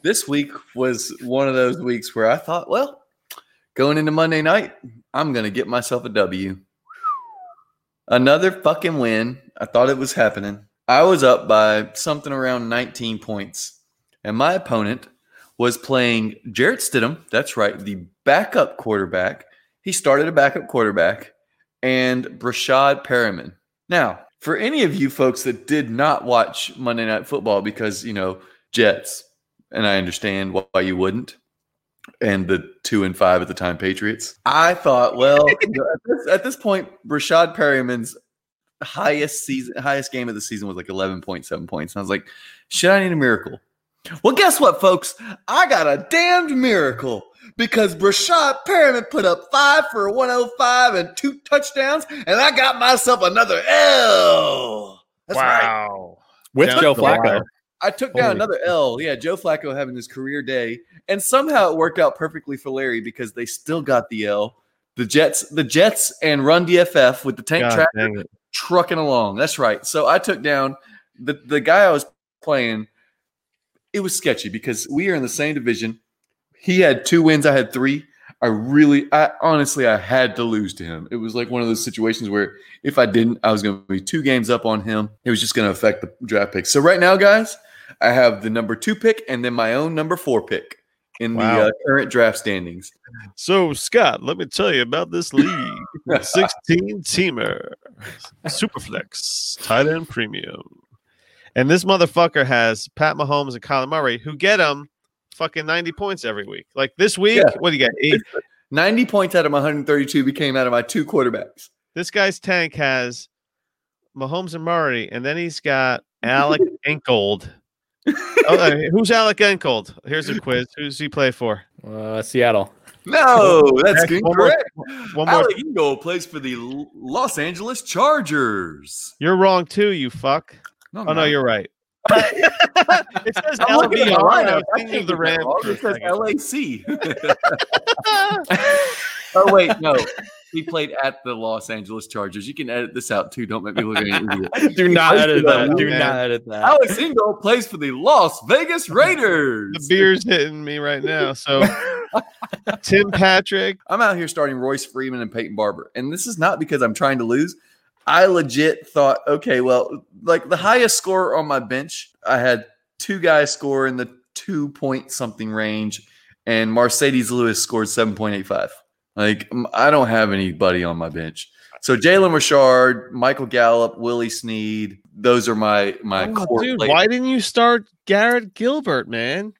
This week was one of those weeks where I thought, well, going into Monday night, I'm going to get myself a W. Another fucking win. I thought it was happening. I was up by something around 19 points, and my opponent was playing Jarrett Stidham. That's right, the backup quarterback. He started a backup quarterback, and Breshad Perriman. Now, for any of you folks that did not watch Monday Night Football because, you know, Jets, and I understand why you wouldn't, and the two and five at the time Patriots, I thought, well, [LAUGHS] at, this, at this point, Breshad Perriman's highest season, highest game of the season was like 11.7 points. And I was like, shit, I need a miracle. Well, guess what, folks? I got a damned miracle because Breshad Perriman put up five for 105 and two touchdowns, and I got myself another L. That's right. wow. With Down Joe the Flacco. wire. I took down Holy another L. Yeah, Joe Flacco having his career day, and somehow it worked out perfectly for Larry because they still got the L. The Jets, the Jets, and Run DFF with the tank God track dang it. trucking along. That's right. So I took down the the guy I was playing. It was sketchy because we are in the same division. He had two wins. I had three. I really, I honestly, I had to lose to him. It was like one of those situations where if I didn't, I was going to be two games up on him. It was just going to affect the draft pick. So right now, guys, I have the number two pick and then my own number four pick in Wow. the uh, current draft standings. So, Scott, let me tell you about this league. [LAUGHS] 16 teamer, Superflex, tight end premium. And this motherfucker has Pat Mahomes and Kyler Murray who get him fucking 90 points every week. Like this week, Yeah. what do you got? Eight. 90 points out of my 132 became out of my two quarterbacks. This guy's tank has Mahomes and Murray, and then he's got Alec [LAUGHS] Enkold. [LAUGHS] oh, uh, who's Alec Ingold? Here's a quiz. Who's he play for? Uh, Seattle. No, that's Next, one more- incorrect. One more. Alec Ingold plays for the Los Angeles Chargers. You're wrong too, you fuck. No, Oh no, you're right. [LAUGHS] it says I'm looking at the LVR. Lineup. I thinking of the get Rams. wrong. for a It says. LAC. [LAUGHS] Oh wait, no. He played at the Los Angeles Chargers. You can edit this out too. Don't make me look like an idiot. [LAUGHS] Do not edit that. Do man. not edit that. Alex Ingold plays for the Las Vegas Raiders. The beer's hitting me right now. So Tim Patrick, I'm out here starting Royce Freeman and Peyton Barber. And this is not because I'm trying to lose. I legit thought, okay, well, like the highest score on my bench, I had two guys score in the two point something range, and Marcedes Lewis scored 7.85. Like, I don't have anybody on my bench. So Jalen Richard, Michael Gallup, Willie Snead, those are my my Oh, core dude, players. why didn't you start Garrett Gilbert, man?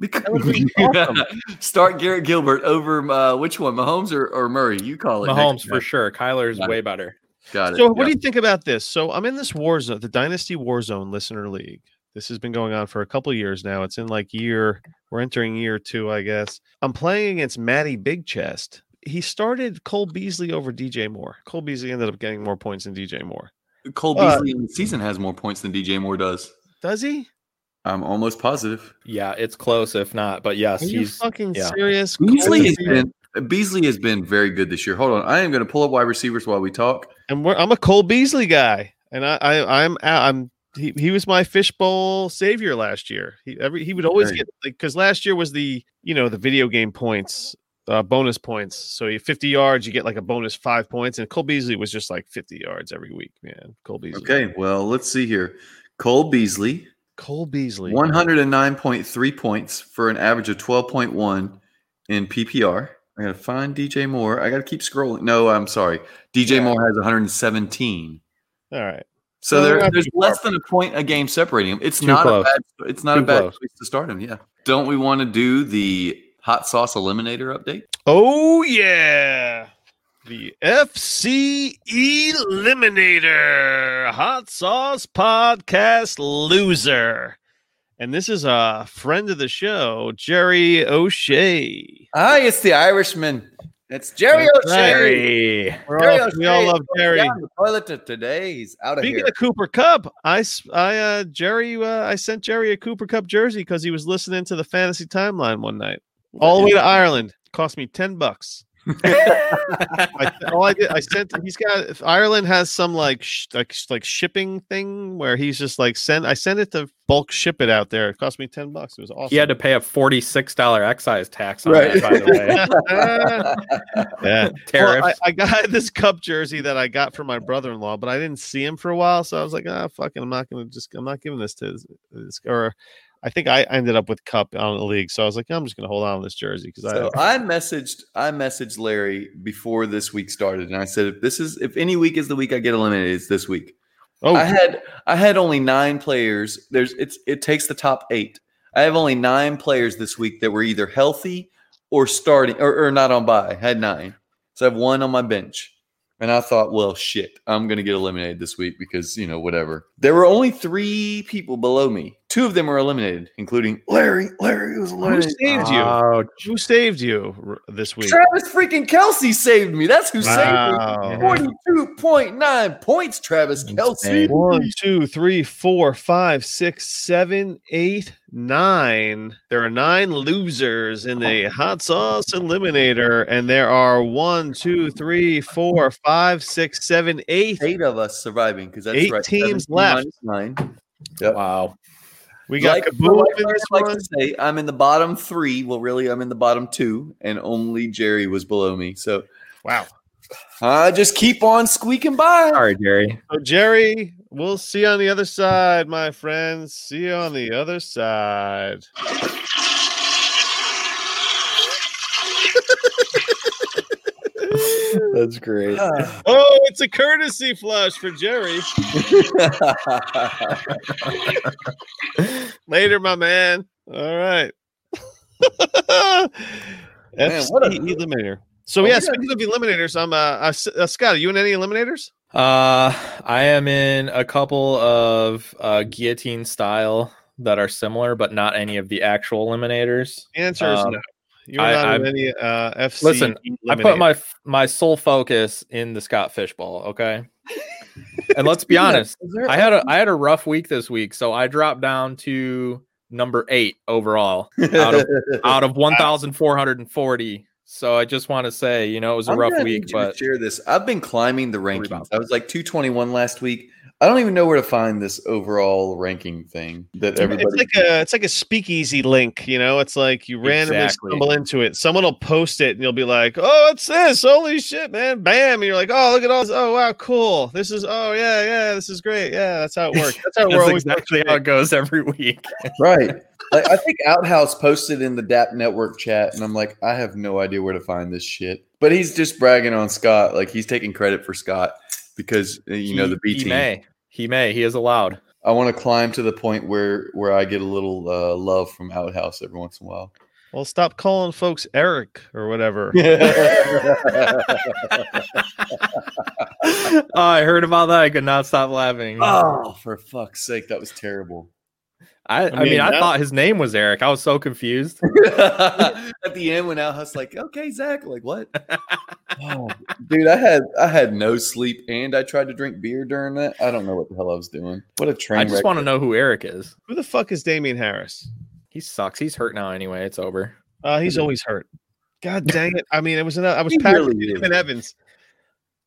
Because That [LAUGHS] awesome. start Garrett Gilbert over uh, which one, Mahomes or, or Murray? You call it. Mahomes next for sure. Kyler's Got it. way better. Got it. So, what Yeah. do you think about this? So, I'm in this war zone, the Dynasty Warzone Listener League. This has been going on for a couple of years now. It's in like year, we're entering year two, I guess. I'm playing against Matty Big Chest. He started Cole Beasley over DJ Moore. Cole Beasley ended up getting more points than DJ Moore. Cole Uh, Beasley in the season has more points than DJ Moore does. Does he? I'm almost positive. Yeah, it's close if not, but yes, Are you he's fucking yeah. serious? Beasley has been Beasley has been very good this year. Hold on, I am going to pull up wide receivers while we talk. and we're, I'm a Cole Beasley guy, and I, I I'm I'm he, he was my fishbowl savior last year. He every he would always get like because last year was the you know the video game points. Uh, bonus points. So you 50 yards, you get like a bonus five points. And Cole Beasley was just like 50 yards every week, man. Cole Beasley. Okay, well let's see here. Cole Beasley, Cole Beasley. 109.3 points for an average of 12.1 in PPR. I got to find DJ Moore. I got to keep scrolling. No, I'm sorry. DJ Yeah. Moore has 117. All right. So Well, there, there's less far. than a point a game separating them. It's Too not close. a bad. It's not Too a bad close. place to start him. Yeah. Don't we want to do the hot sauce eliminator update? Oh, yeah. The FC Eliminator Hot Sauce Podcast Loser. And this is a friend of the show, Jerry O'Shea. Hi, it's the Irishman. It's Jerry That's O'Shea. Jerry. All- we all love Jerry. down the toilet to today. He's out of Speaking here. of Cooper Kupp, I, I, uh, Jerry, uh, I sent Jerry a Cooper Kupp jersey because he was listening to the fantasy timeline one night, all the way to Ireland. Cost me ten bucks. I, all I did, I sent. He's got. Ireland has some like sh- like like shipping thing where he's just like send. I sent it to bulk ship it out there. It cost me ten bucks. It was awesome. He had to pay a forty-six dollar excise tax on Right. that, by the way. [LAUGHS] [LAUGHS] yeah. Tariffs. Well, I, I got [LAUGHS] this Kupp jersey that I got from my brother-in-law, but I didn't see him for a while, so I was like, ah, fucking, I'm not gonna just, I'm not giving this to this, this or. I think I ended up with Kupp on the league, so I was like, I'm just gonna hold on to this jersey because So I. I messaged I messaged Larry before this week started, and I said if this is if any week is the week I get eliminated, it's this week. Oh, I had I had only nine players. There's it's it takes the top eight. I have only nine players this week that were either healthy or starting or, or not on bye. I had nine. So I have one on my bench. And I thought, well, shit, I'm gonna get eliminated this week because you know, whatever. There were only three people below me. Two of them were eliminated, including Larry. Larry was Larry. who saved you? Oh, Who saved you this week? Travis freaking Kelsey saved me. That's who Wow. saved me. Forty-two point nine points, Travis Kelce. One, two, three, four, five, six, seven, eight, nine. There are nine losers in the hot sauce eliminator, and there are one, two, three, four, five, six, seven, eight. Eight of us surviving because that's Eight right. teams left. minus Nine. Yep. wow. We got like, Kaboom like in I this like one. to say, I'm in the bottom three. Well, really, I'm in the bottom two, and only Jerry was below me. So Wow. I just keep on squeaking by. Sorry, Jerry. So Jerry, we'll see you on the other side, my friends. See you on the other side. That's great. Oh, it's a courtesy flush for Jerry. [LAUGHS] Later, my man. All right. [LAUGHS] Man, what a- FC Eliminator. So Oh, yeah, we got- speaking of eliminators, I'm uh, uh, uh Scott. Are you in any eliminators? Uh, I am in a couple of uh, guillotine style that are similar, but not any of the actual eliminators. The answer is Um, no. You're I- not I'm- any uh, FC. Listen, I put my my sole focus in the Scott Fishbowl. Okay, and let's be [LAUGHS] honest, I had a I had a rough week this week, so I dropped down to number eight overall out of [LAUGHS] out of 1,440. So I just want to say, you know, it was a I'm rough week, need you to but share this. I've been climbing the Worry rankings. I was like 221 last week. I don't even know where to find this overall ranking thing that everybody. It's like a it's like a speakeasy link, you know. It's like you randomly Exactly. stumble into it. Someone will post it, and you'll be like, "Oh, it's this? Holy shit, man!" Bam, and you're like, "Oh, look at all this! Oh, wow, cool! This is oh yeah, yeah, this is great. Yeah, that's how it works. [LAUGHS] That's how that's exactly how it goes every week. [LAUGHS] right. Like, I think Outhouse posted in the DAP network chat, and I'm like, I have no idea where to find this shit. But he's just bragging on Scott, like he's taking credit for Scott because uh, you know the B he team. may, he may, he is allowed. I want to climb to the point where where I get a little uh, love from Outhouse every once in a while. Well, stop calling folks Eric or whatever. [LAUGHS] [LAUGHS] oh, I heard about that. I could not stop laughing. oh, for fuck's sake, that was terrible. I, I, mean, mean, I that- thought his name was Eric. I was so confused. [LAUGHS] At the end, when Outhouse like, okay, Zach, like what? [LAUGHS] oh, dude, I had I had no sleep, and I tried to drink beer during that. I don't know what the hell I was doing. What a train I just want to know who Eric is. Who the fuck is Damien Harris? He sucks. He's hurt now anyway. It's over. Uh, he's always hurt. God dang it! I mean, it was another. I was [LAUGHS] He packing really him and Evans,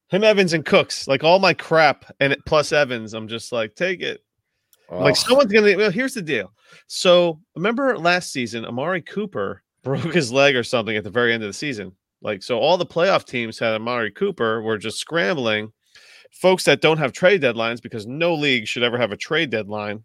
him Evans and Cooks, like all my crap, and it, plus Evans. I'm just like, take it. Like someone's gonna. Well, here's the deal. So remember last season, Amari Cooper [LAUGHS] broke his leg or something at the very end of the season. Like so, all the playoff teams had Amari Cooper. Were just scrambling. Folks that don't have trade deadlines because no league should ever have a trade deadline,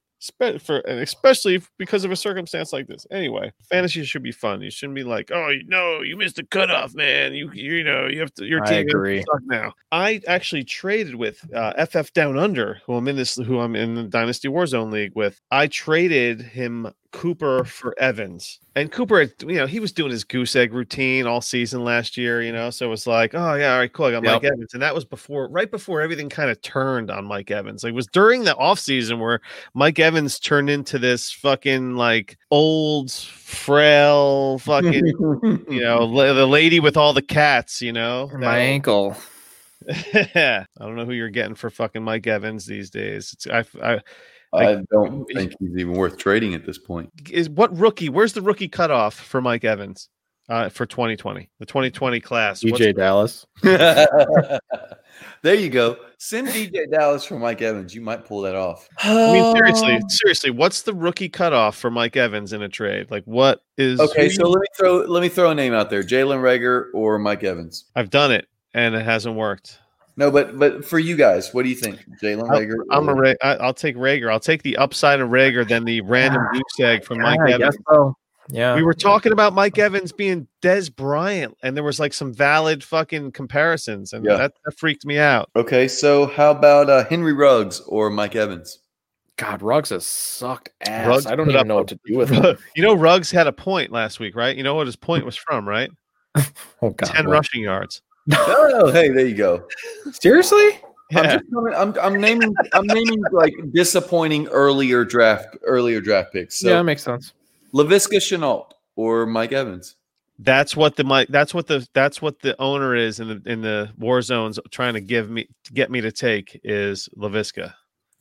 for and especially because of a circumstance like this. Anyway, fantasy should be fun. You shouldn't be like, oh no, you missed the cutoff, man. You you know you have to your I team agree. suck now. I actually traded with uh, FF Down Under, who I'm in this, who I'm in the Dynasty Warzone League with. I traded him Cooper for Evans, and Cooper, you know, he was doing his goose egg routine all season last year, you know, so it was like, oh yeah, all right, cool, I got Mike Evans, and that was before, right before everything kind of turned on Mike Evans. Like, it was during the offseason where Mike Evans turned into this fucking like old, frail, fucking, you know, [LAUGHS] la- the lady with all the cats, you know, my that- ankle. [LAUGHS] I don't know who you're getting for fucking Mike Evans these days. It's I, I I don't think he's even worth trading at this point. is what rookie? Where's the rookie cutoff for Mike Evans uh, for 2020? The 2020 class. What's- DeeJay Dallas. [LAUGHS] there you go. Send DeeJay Dallas for Mike Evans. You might pull that off. I mean, seriously, [SIGHS] seriously, what's the rookie cutoff for Mike Evans in a trade? Like, what is? Okay, so let me throw let me throw a name out there: Jalen Reagor or Mike Evans. I've done it and it hasn't worked. No, but but for you guys, what do you think, Jalen I'll- Reagor? I'm a or- Ra- I, I'll take Reagor. I'll take the upside of Reagor than the random [SIGHS] goose egg from Mike I Evans. guess so. Yeah. We were talking about Mike Evans being Dez Bryant, and there was like some valid fucking comparisons, and Yeah. that, that freaked me out. Okay, so how about uh, Henry Ruggs or Mike Evans? God, Ruggs has sucked ass. Ruggs I don't even up know a- what to do with him. [LAUGHS] you know, Ruggs had a point last week, right? You know what his point was from, right? [LAUGHS] Oh God. Ten what? rushing yards. Oh, [LAUGHS] hey, there you go. Seriously? I'm, just coming, I'm I'm naming I'm naming like disappointing earlier draft earlier draft picks. So yeah, that makes sense. Laviska Shenault or Mike Evans. That's what the Mike. That's what the that's what the owner is in the in the war zones trying to give me to get me to take is Lavisca,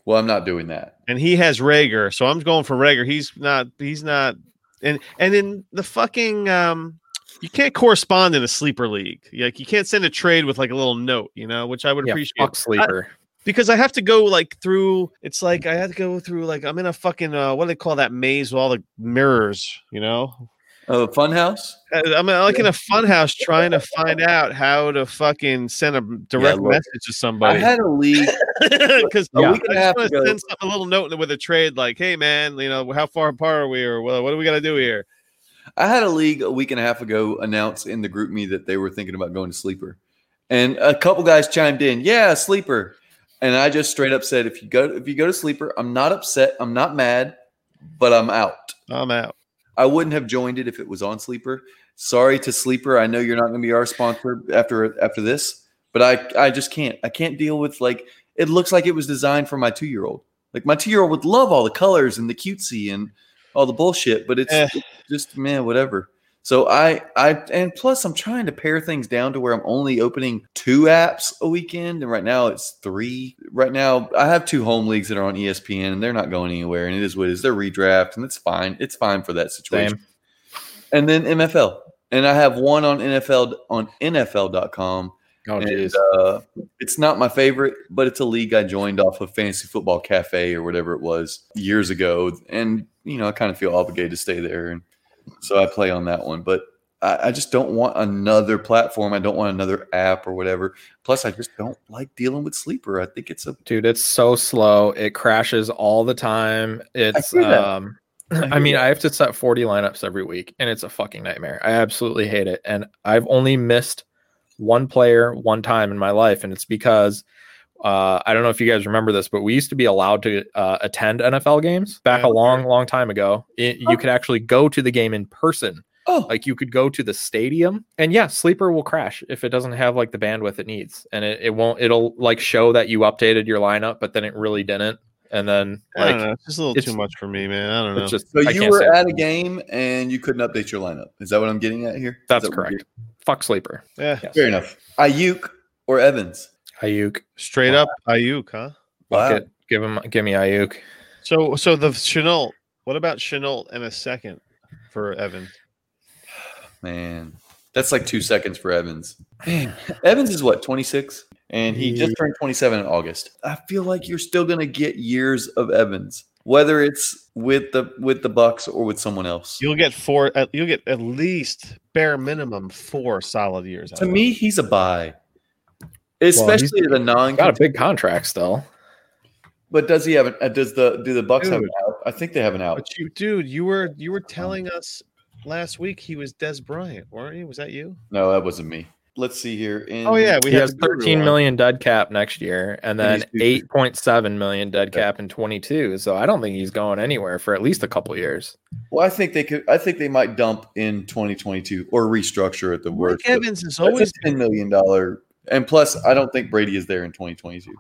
Well, I'm not doing that. and he has Reagor, so I'm going for Reagor. He's not. He's not. And and in the fucking um, you can't correspond in a sleeper league. Like you can't send a trade with like a little note, you know, which I would Yeah, appreciate. fuck sleeper. because I have to go like through. It's like I had to go through like I'm in a fucking uh, what do they call that maze with all the mirrors, you know. Oh, Funhouse. Uh, I'm uh, like in a funhouse trying to find out how to fucking send a direct look, message to somebody. I had a league. [LAUGHS] because a I week and a just half want to send a little note with a trade like, "Hey man, you know how far apart are we, or well, what do we got to do here?" I had a league a week and a half ago announce in the GroupMe that they were thinking about going to sleeper, and a couple guys chimed in, "Yeah, sleeper," and I just straight up said, "If you go, if you go to sleeper, I'm not upset, I'm not mad, but I'm out." I'm out. I wouldn't have joined it if it was on sleeper. Sorry to sleeper. I know you're not going to be our sponsor after after this, but I I just can't. I can't deal with like it looks like it was designed for my two year old. Like my two year old would love all the colors and the cutesy and all the bullshit, but it's, Eh. it's just man, whatever. So I I and plus I'm trying to pare things down to where I'm only opening two apps a weekend, and right now it's three. Right now I have two home leagues that are on ESPN, and they're not going anywhere. And it is what it is. They're redraft, and it's fine. It's fine for that situation. Same. And then MFL. and I have one on NFL on NFL.com. Oh, and, uh, it's not my favorite, but it's a league I joined off of Fantasy Football Cafe or whatever it was years ago, and you know I kind of feel obligated to stay there, and so I play on that one. But I, I just don't want another platform. I don't want another app or whatever. Plus, I just don't like dealing with Sleeper. I think it's a Dude, it's so slow. It crashes all the time. It's hear um [CLEARS THROAT] I I mean, that. I have to set 40 lineups every week and it's a fucking nightmare. I absolutely hate it. And I've only missed one player one time in my life and it's because uh, I don't know if you guys remember this, but we used to be allowed to uh, attend NFL games back Yeah, a long, long time ago. It, Oh. you could actually go to the game in person. oh Like you could go to the stadium, and yeah, sleeper will crash if it doesn't have like the bandwidth it needs, and it, it won't. It'll like show that you updated your lineup, but then it really didn't. And then I don't like know. It's just a little too much for me, man. I don't know. it's just So I you were say at a game and you couldn't update your lineup. Is that what I'm getting at here? that's that correct. Fuck sleeper. yeah, Yes. Fair enough. Aiyuk or Evans? Aiyuk. straight up Aiyuk, huh? Wow. Fuck. Give him. Give me Aiyuk. So, so the Shenault. What about Shenault and a second for Evan? [SIGHS] Man, that's like two seconds for Evans. Man, Evans is what, 26? And he just turned 27 in August. I feel like you're still gonna get years of Evans, whether it's with the with the Bucs or with someone else. You'll get four. You'll get at least bare minimum four solid years. To of me, he's a buy. Especially the non Got a big contract still. but does he have an uh, does the do the Bucs have an out? I think they have an out. But you, dude, you were you were telling us last week he was Dez Bryant, weren't you? Was that you? No, that wasn't me. Let's see here. In, Oh yeah, we he had has thirteen million Guru 13 on. million dead cap next year, and then 8.7 million dead cap in 22. So I don't think he's going anywhere for at least a couple years. Well, I think they could. I think they might dump in 2022 or restructure at the Mike worst. but Evans is always a ten million dollar, and plus, I don't think Brady is there in 2022.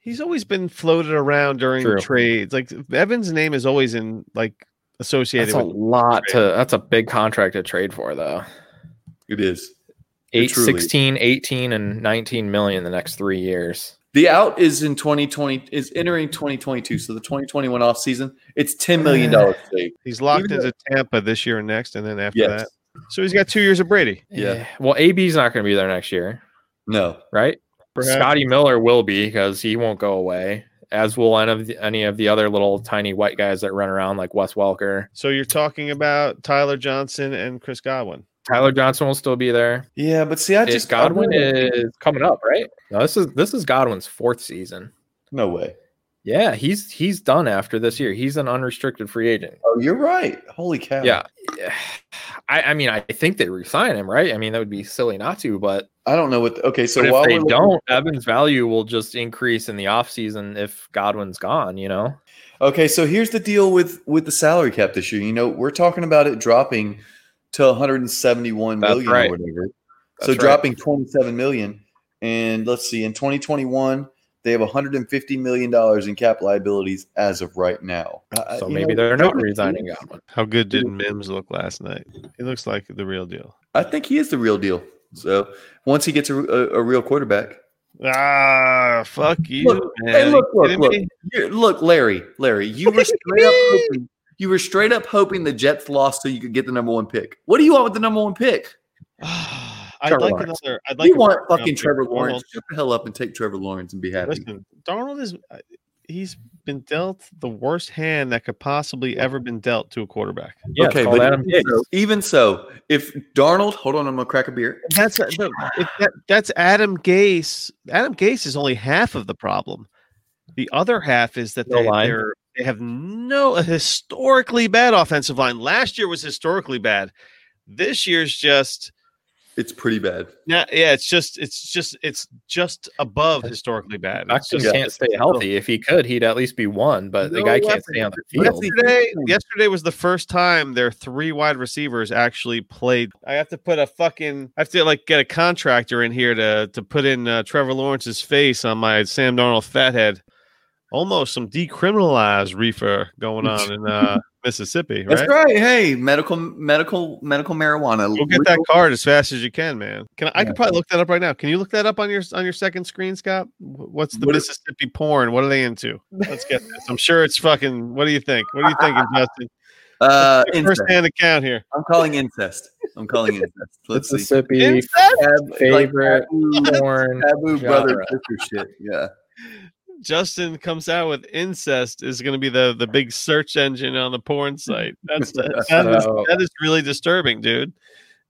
he's always been floated around during True. trades. Like Evans' name is always in like associated That's a with. lot to. That's a big contract to trade for, though. It is. 8, truly- 16, 18, and 19 million the next three years. The out is in 2020 is entering 2022. So the 2021 off season, it's 10 million dollars. [SIGHS] He's locked Even into Tampa this year and next, and then after Yes. that, so he's got two years of Brady. Yeah. Eh, Well, AB's not going to be there next year, No. right? Perhaps. Scotty Miller will be because he won't go away, as will any of the, any of the other little tiny white guys that run around like Wes Welker. So you're talking about Tyler Johnson and Chris Godwin. Tyler Johnson will still be there. Yeah, but see, I It- just Godwin I is coming up, right? No, this is this is Godwin's fourth season. no way. Yeah, he's he's done after this year. He's an unrestricted free agent. Oh, you're right. Holy cow. Yeah. [SIGHS] I, I mean, I think they resign him, right? I mean, that would be silly not to, but, I don't know what. The, okay, so while if they we're looking- don't, Evans' value will just increase in the offseason if Godwin's gone, you know? Okay, so here's the deal with with the salary cap this year. You know, we're talking about it dropping to 171 That's million right. or whatever. so right. dropping 27 million. And let's see, in 2021, they have 150 million dollars in cap liabilities as of right now. Uh, So you maybe know, they're not resigning Godwin. How good did Mims look last night? He looks like the real deal. I think he is the real deal. So once he gets a, a, a real quarterback, Ah, fuck you, Look, man. hey, look, look, look. look, Larry, Larry, you were [LAUGHS] straight up hoping, you were straight up hoping the Jets lost so you could get the number one pick. What do you want with the number one pick? [SIGHS] I'd Trevor like Lawrence. another. I'd like you want fucking Trevor for Lawrence? Darnold. Shut the hell up and take Trevor Lawrence and be happy. Listen, Darnold is. uh, He's been dealt the worst hand that could possibly ever been dealt to a quarterback. Yeah, okay, but Adam even so, even so, if Darnold, hold on, I'm gonna crack a beer. That's uh, no, if that, that's Adam Gase. Adam Gase is only half of the problem. The other half is that No they, line. They're, have no a historically bad offensive line. Last year was historically bad. This year's just It's pretty bad. yeah, yeah. It's just it's just it's just above historically bad. It's Becton just- can't stay healthy. If he could, he'd at least be one, but the No guy can't stay on the field. Yesterday, yesterday was the first time their three wide receivers actually played. I have to put a fucking. I have to like get a contractor in here to to put in uh, Trevor Lawrence's face on my Sam Darnold fathead. Almost some decriminalized reefer going [LAUGHS] on in uh, Mississippi, right? That's right. Hey, medical, medical, medical marijuana. Go get that card as fast as you can, man. Can I, I could probably look that up right now? Can you look that up on your on your second screen, Scott? What's the What is- Mississippi porn? What are they into? Let's get this. I'm sure it's fucking. What do you think? What are you thinking, [LAUGHS] Justin? Uh. First hand account here. I'm calling incest. I'm calling incest. Let's see. Mississippi Incest? Tab- favorite like porn. taboo brother genre. sister shit. Yeah. Justin comes out with incest is going to be the the big search engine on the porn site. That's [LAUGHS] that, is, that is really disturbing, dude.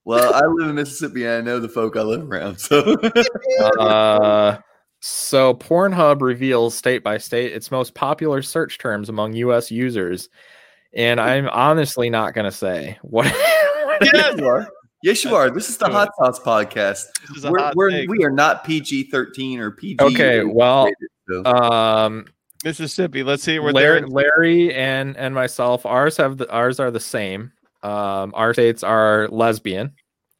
Well, I live in Mississippi and I know the folk I live around. [LAUGHS] So Uh, so Pornhub reveals state by state its most popular search terms among U.S. users, and I'm honestly not going to say what. [LAUGHS] yes, you are. Yes, you are. This is the Hot Sauce podcast. This is a We're, hot we're we are not PG thirteen or PG. Okay, well, so- um, Mississippi. Let's see where Larry. Larry and and myself, ours have the, ours are the same. Um, our states are lesbian.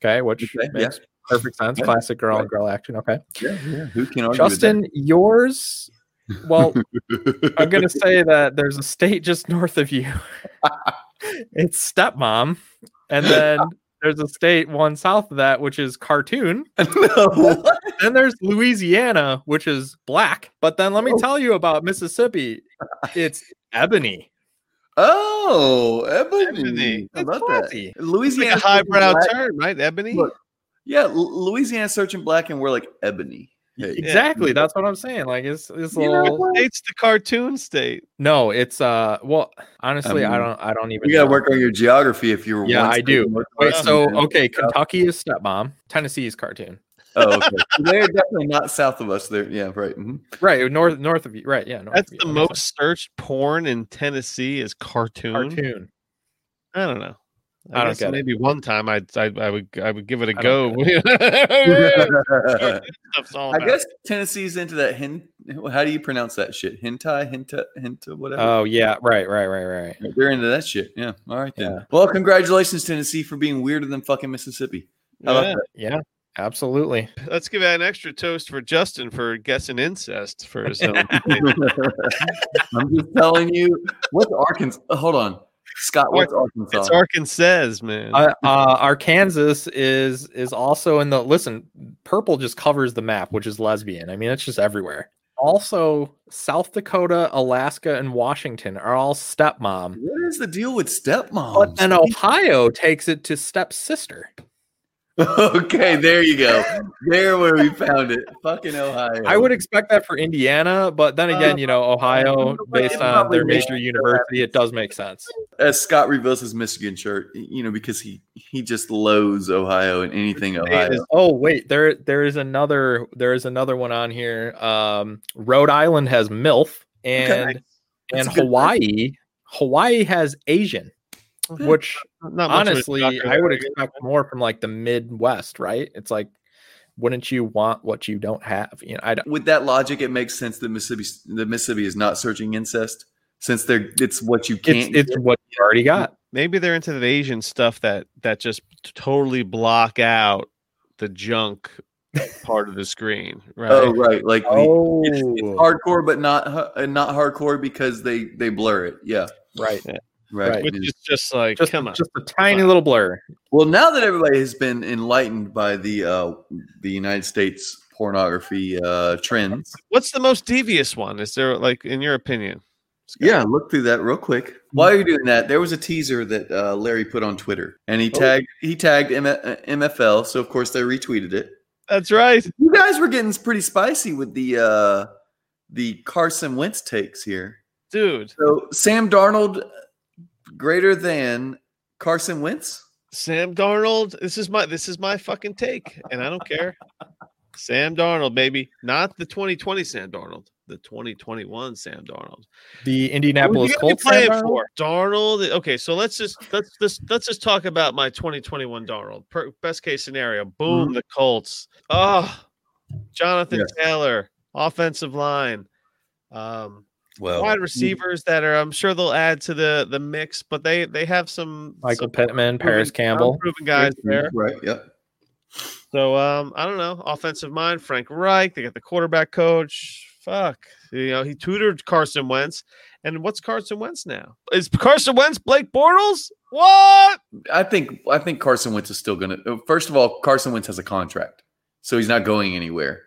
Okay, which Okay, yeah. makes perfect sense. Yeah, Classic girl right. and girl action. Okay, yeah, yeah. Who can argue Justin, yours. Well. [LAUGHS] I'm gonna say that there's a state just [LAUGHS] north of you. [LAUGHS] it's stepmom, and then there's a state one south of that, which is cartoon. [LAUGHS] no. Then there's Louisiana, which is black. But then let me Oh. tell you about Mississippi. It's ebony. Oh, ebony. Ebony. How It's about that? classy. It's like Louisiana a highbrow term, right? Ebony. Look, Yeah, L- Louisiana searching black and we're like ebony. Hey. Exactly. That's what I'm saying. Like it's it's You little. what? State's the cartoon state. No, it's uh. Well, honestly, I, mean, don't. I don't even. You got to know. work on your geography if you were. Yeah, I do. north Wait, so okay. Kentucky is stepmom. Tennessee is cartoon. Oh, [LAUGHS] okay. They're definitely not south of us. There, yeah, right. mhm. Right, north north of you. Right, yeah. North That's you, the most searched porn in Tennessee is cartoon. cartoon. I don't know. I don't guess get it. maybe one time I'd, I'd I would I would give it a I go. don't [LAUGHS] Stuff's all I guess Tennessee's into that. Hen, how do you pronounce that shit? Hentai, hinta, hinta, whatever. Oh yeah, right, right, right, right. They're into that shit. Yeah. All right then. Yeah. Well, congratulations, Tennessee, for being weirder than fucking Mississippi. Yeah. Yeah, absolutely. Let's give an extra toast for Justin for guessing incest for his own. [LAUGHS] I'm just telling you. What's Arkansas? Hold on, Scott. What's Arkansas? it's Arkansas, man. Uh, uh, Arkansas is is also in the listen. Purple just covers the map, which is lesbian. I mean, it's just everywhere. Also, South Dakota, Alaska, and Washington are all stepmom. what is the deal with stepmom? And Ohio takes it to stepsister. Okay, there you go. There where we found it. Fucking Ohio. I would expect that for Indiana, but then again, you know, Ohio, based on their major university, it does make sense. as Scott reveals his Michigan shirt, you know, because he he just loathes Ohio and anything Ohio. Oh wait, there there is another there is another one on here. Um, Rhode Island has MILF, and That's and a good Hawaii Hawaii has Asian, which Not much of a honestly I would expect more from like the Midwest, right? It's like, wouldn't you want what you don't have? You know, I don't. With that logic, it makes sense that Mississippi the Mississippi is not searching incest since they're it's what you can't. It's it's what you already got. Maybe they're into the Asian stuff that that just totally block out the junk part of the screen, right? oh right, like the, Oh, it's, it's hardcore, but not hu- uh, not hardcore because they they blur it. Yeah, right. right. Right. Which is just like, Just, come on. just a tiny little blur. Well, now that everybody has been enlightened by the uh, the United States pornography uh, trends, What's the most devious one? Is there like, in your opinion? Scott? yeah, look through that real quick. While you're doing that, there was a teaser that uh, Larry put on Twitter, and he Oh. tagged he tagged M- uh, MFL, so of course they retweeted it. that's right. You guys were getting pretty spicy with the uh, the Carson Wentz takes here. Dude, So Sam Darnold greater than Carson Wentz. Sam Darnold. This is my this is my fucking take, and I don't care. Sam Darnold, baby, not the 2020 Sam Darnold, the 2021 Sam Darnold. The Indianapolis you Colts. playing Sam Darnold? for Darnold. Okay, so let's just let's just let's just talk about my 2021 Darnold. Per, best case scenario, boom, the Colts. Oh, Jonathan Yes. Taylor, offensive line. Um, Well, wide receivers that are I'm sure they'll add to the the mix, but they they have some Michael some Pittman, Parris Campbell. proven guys there. right? Yep. So um, I don't know. Offensive mind, Frank Reich. They got the quarterback coach. Fuck, you know he tutored Carson Wentz. And what's Carson Wentz now? Is Carson Wentz Blake Bortles? What? I think I think Carson Wentz is still going to. First of all, Carson Wentz has a contract, so he's not going anywhere.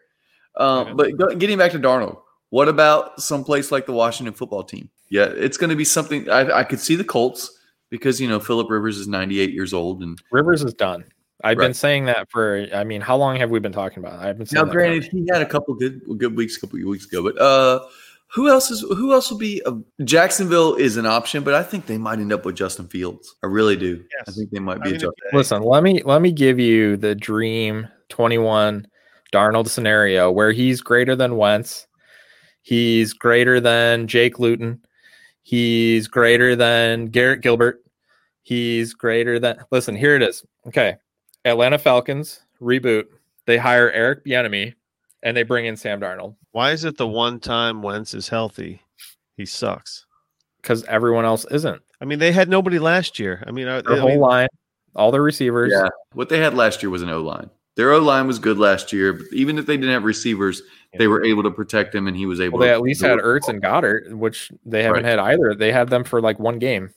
Um, Okay. But getting back to Darnold, what about someplace like the Washington football team? Yeah, it's going to be something. I, I could see the Colts because you know Philip Rivers is 98 years old, and Rivers is done. I've been saying that for. I mean, how long have we been talking about? it? I've been saying now that granted he had a couple good good weeks, a couple of weeks ago, but uh, who else is who else will be? Uh, Jacksonville is an option, but I think they might end up with Justin Fields. I really do. I think they might I be a mean, Justin. Listen, let me let me give you the dream 21 Darnold scenario where he's greater than Wentz. He's greater than Jake Luton. He's greater than Garrett Gilbert. He's greater than Listen, here it is. Okay. Atlanta Falcons reboot. They hire Eric Bieniemy and they bring in Sam Darnold Why is it the one time Wentz is healthy, he sucks? cuz everyone else isn't. I mean, they had nobody last year. I mean, I, Their I whole mean, line, all the receivers. Yeah, what they had last year was an O line. Their O line was good last year, but even if they didn't have receivers, they were able to protect him, and he was able. Well, they to at least had it. Ertz and Goedert, which they haven't Right. had either. They had them for like one game.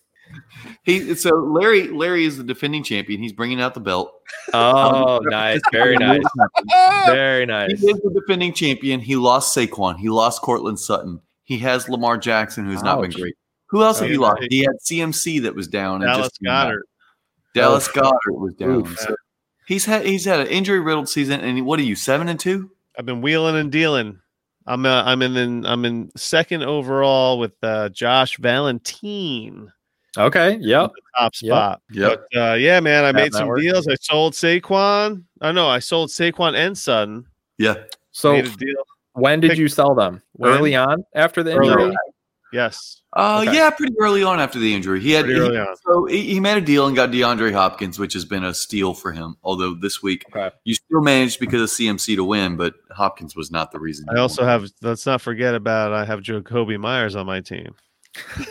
He so Larry Larry is the defending champion. He's bringing out the belt. [LAUGHS] Oh, um, nice. [LAUGHS] Very nice. [LAUGHS] Very nice. He is the defending champion. He lost Saquon. He lost Courtland Sutton. He has Lamar Jackson, who's not been great. Who else have Oh, you yeah. lost? He had CMC that was down. and Dallas just came back. Goedert. Dallas Goedert was down. Oof. So he's had he's had an injury riddled season. And what are you seven and two? I've been wheeling and dealing. I'm uh, I'm in, in I'm in second overall with uh, Josh Valentine Okay. Yep. top spot. Yep. But uh, yeah, man, I That made some network. deals. I sold Saquon. I know I sold Saquon and Sutton. Yeah. So made a deal. when did Pick- you sell them? Early on after the Early injury? On. Yes, Uh, Okay. yeah, pretty early on after the injury. He had Pretty early he- on. so he, he made a deal and got DeAndre Hopkins, which has been a steal for him. Although this week Okay. you still managed because of CMC to win, but Hopkins was not the reason. I also have. Let's not forget about. I have Jakobi Meyers on my team. [LAUGHS]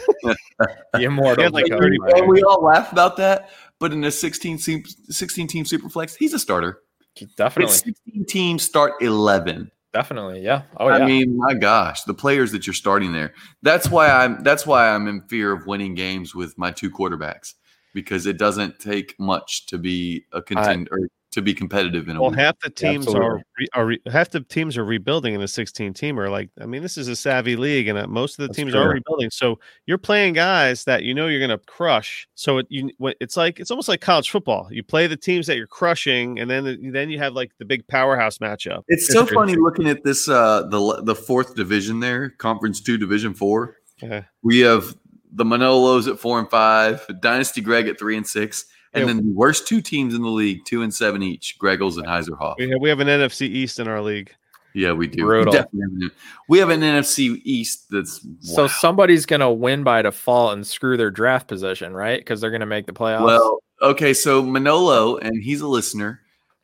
The immortal. Like Meyers. And we all laugh about that, but in a 16 team, 16 team superflex, he's a starter. But Definitely. 16 teams start 11. Definitely. Yeah. Oh, yeah. I mean, my gosh, the players that you're starting there. That's why I'm that's why I'm in fear of winning games with my two quarterbacks because it doesn't take much to be a contender or to be competitive in a Well, week. half the teams are, Absolutely. re, are re, half the teams are rebuilding in the 16 teamer. Like, I mean, this is a savvy league, and uh, most of the That's teams true. are rebuilding. So you're playing guys that you know you're going to crush. So it, you, it's like it's almost like college football. You play the teams that you're crushing, and then then you have like the big powerhouse matchup. It's so funny looking at this uh the the fourth division there, conference 2 division 4. Yeah. We have the Manolos at 4 and 5, Dynasty Greg at 3 and 6, and Yeah. then the worst two teams in the league, 2 and 7 each, Gregels and Heiserhoff. We have, we have an NFC East in our league. Yeah, we do. Brutal. We definitely do. We have an NFC East that's So somebody's going to win by default and screw their draft position, right? Because they're going to make the playoffs. well. Okay, so Manolo, and he's a listener.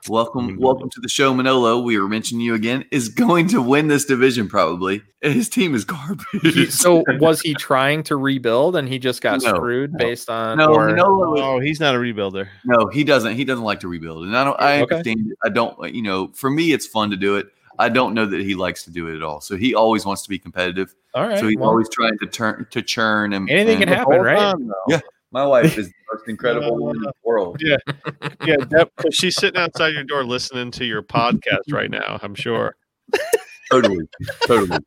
Welcome, mm-hmm. welcome to the show, Manolo. We were mentioning you again. Is going to win this division probably. His team is garbage. He- so [LAUGHS] was he trying to rebuild and he just got No, screwed no. based on no, or- Manolo. is- Oh, he's not a rebuilder. No, he doesn't. He doesn't like to rebuild, and I don't. I Okay. understand. I don't. You know, for me, it's fun to do it. I don't know that he likes to do it at all. So he always wants to be competitive. All right. so he's well, always trying to turn to churn and anything and- can happen, right? on. Yeah. My wife is the most incredible woman in the uh, world. Yeah, [LAUGHS] yeah. Deb, she's sitting outside your door listening to your podcast right now. I'm sure. Totally, totally.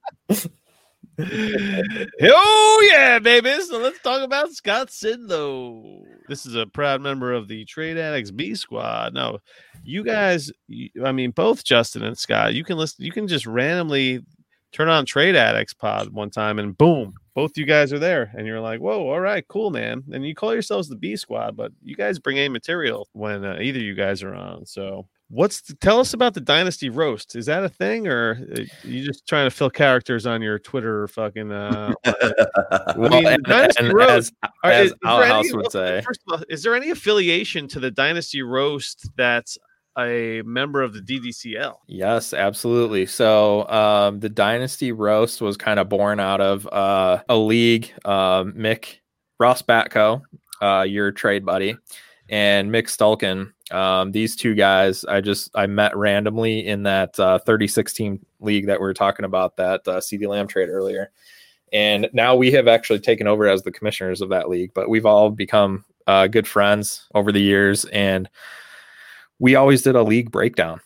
oh yeah, baby. So let's talk about Scott Sidlow. This is a proud member of the Trade Addicts B Squad. No, you guys. you- I mean, both Justin and Scott. You can listen. You can just randomly turn on Trade Addicts Pod one time, and boom, both you guys are there, and you're like, "Whoa, all right, cool, man." And you call yourselves the B Squad, but you guys bring a material when uh, either you guys are on. So. What's the, tell us about the dynasty roast? Is that a thing, or uh, you just trying to fill characters on your Twitter fucking uh, [LAUGHS] Well, mean, and, Dynasty and Road- as, Are- as is- is there any- would say, First of all, is there any affiliation to the Dynasty Roast that's a member of the DDCL? Yes, absolutely. So um, the Dynasty Roast was kind of born out of uh, a league. Um, Mick Ross Batko, uh, your trade buddy, and Mick Stulkin. Um, these two guys, I just I met randomly in that uh, 36 team league that we were talking about that uh, CeeDee Lamb trade earlier. And now we have actually taken over as the commissioners of that league, but we've all become uh, good friends over the years. And we always did a league breakdown.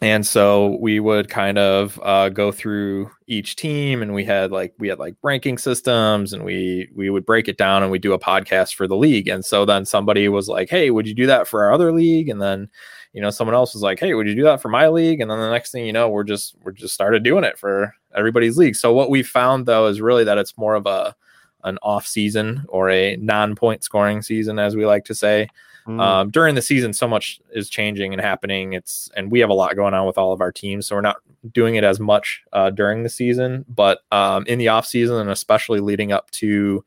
And so we would kind of uh, go through each team and we had like we had like ranking systems and we we would break it down and we do a podcast for the league. And so then somebody was like hey would you do that for our other league? And then you know someone else was like hey would you do that for my league? And then the next thing you know we're just we're just started doing it for everybody's league. So what we found though is really that it's more of a an off season or a non-point scoring season as we like to say Mm. um, during the season so much is changing and happening. It's and we have a lot going on with all of our teams so we're not doing it as much uh, during the season. But um, in the off season and especially leading up to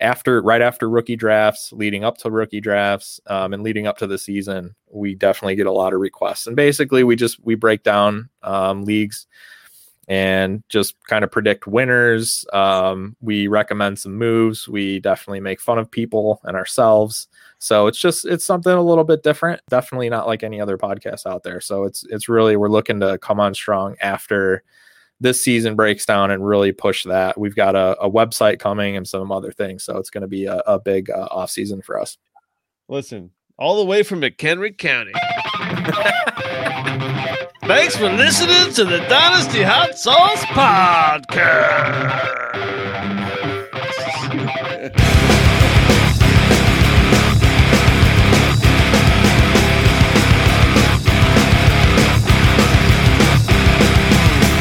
after right after rookie drafts leading up to rookie drafts um, and leading up to the season we definitely get a lot of requests. And basically we just we break down um, leagues and just kind of predict winners. Um, we recommend some moves. We definitely make fun of people and ourselves so it's just it's something a little bit different. Definitely not like any other podcast out there. So it's it's really we're looking to come on strong after this season breaks down and really push that. We've got a, a website coming and some other things. So it's going to be a, a big uh, off season for us. Listen, all the way from McHenry County. Thanks for listening to the Dynasty Hot Sauce Podcast.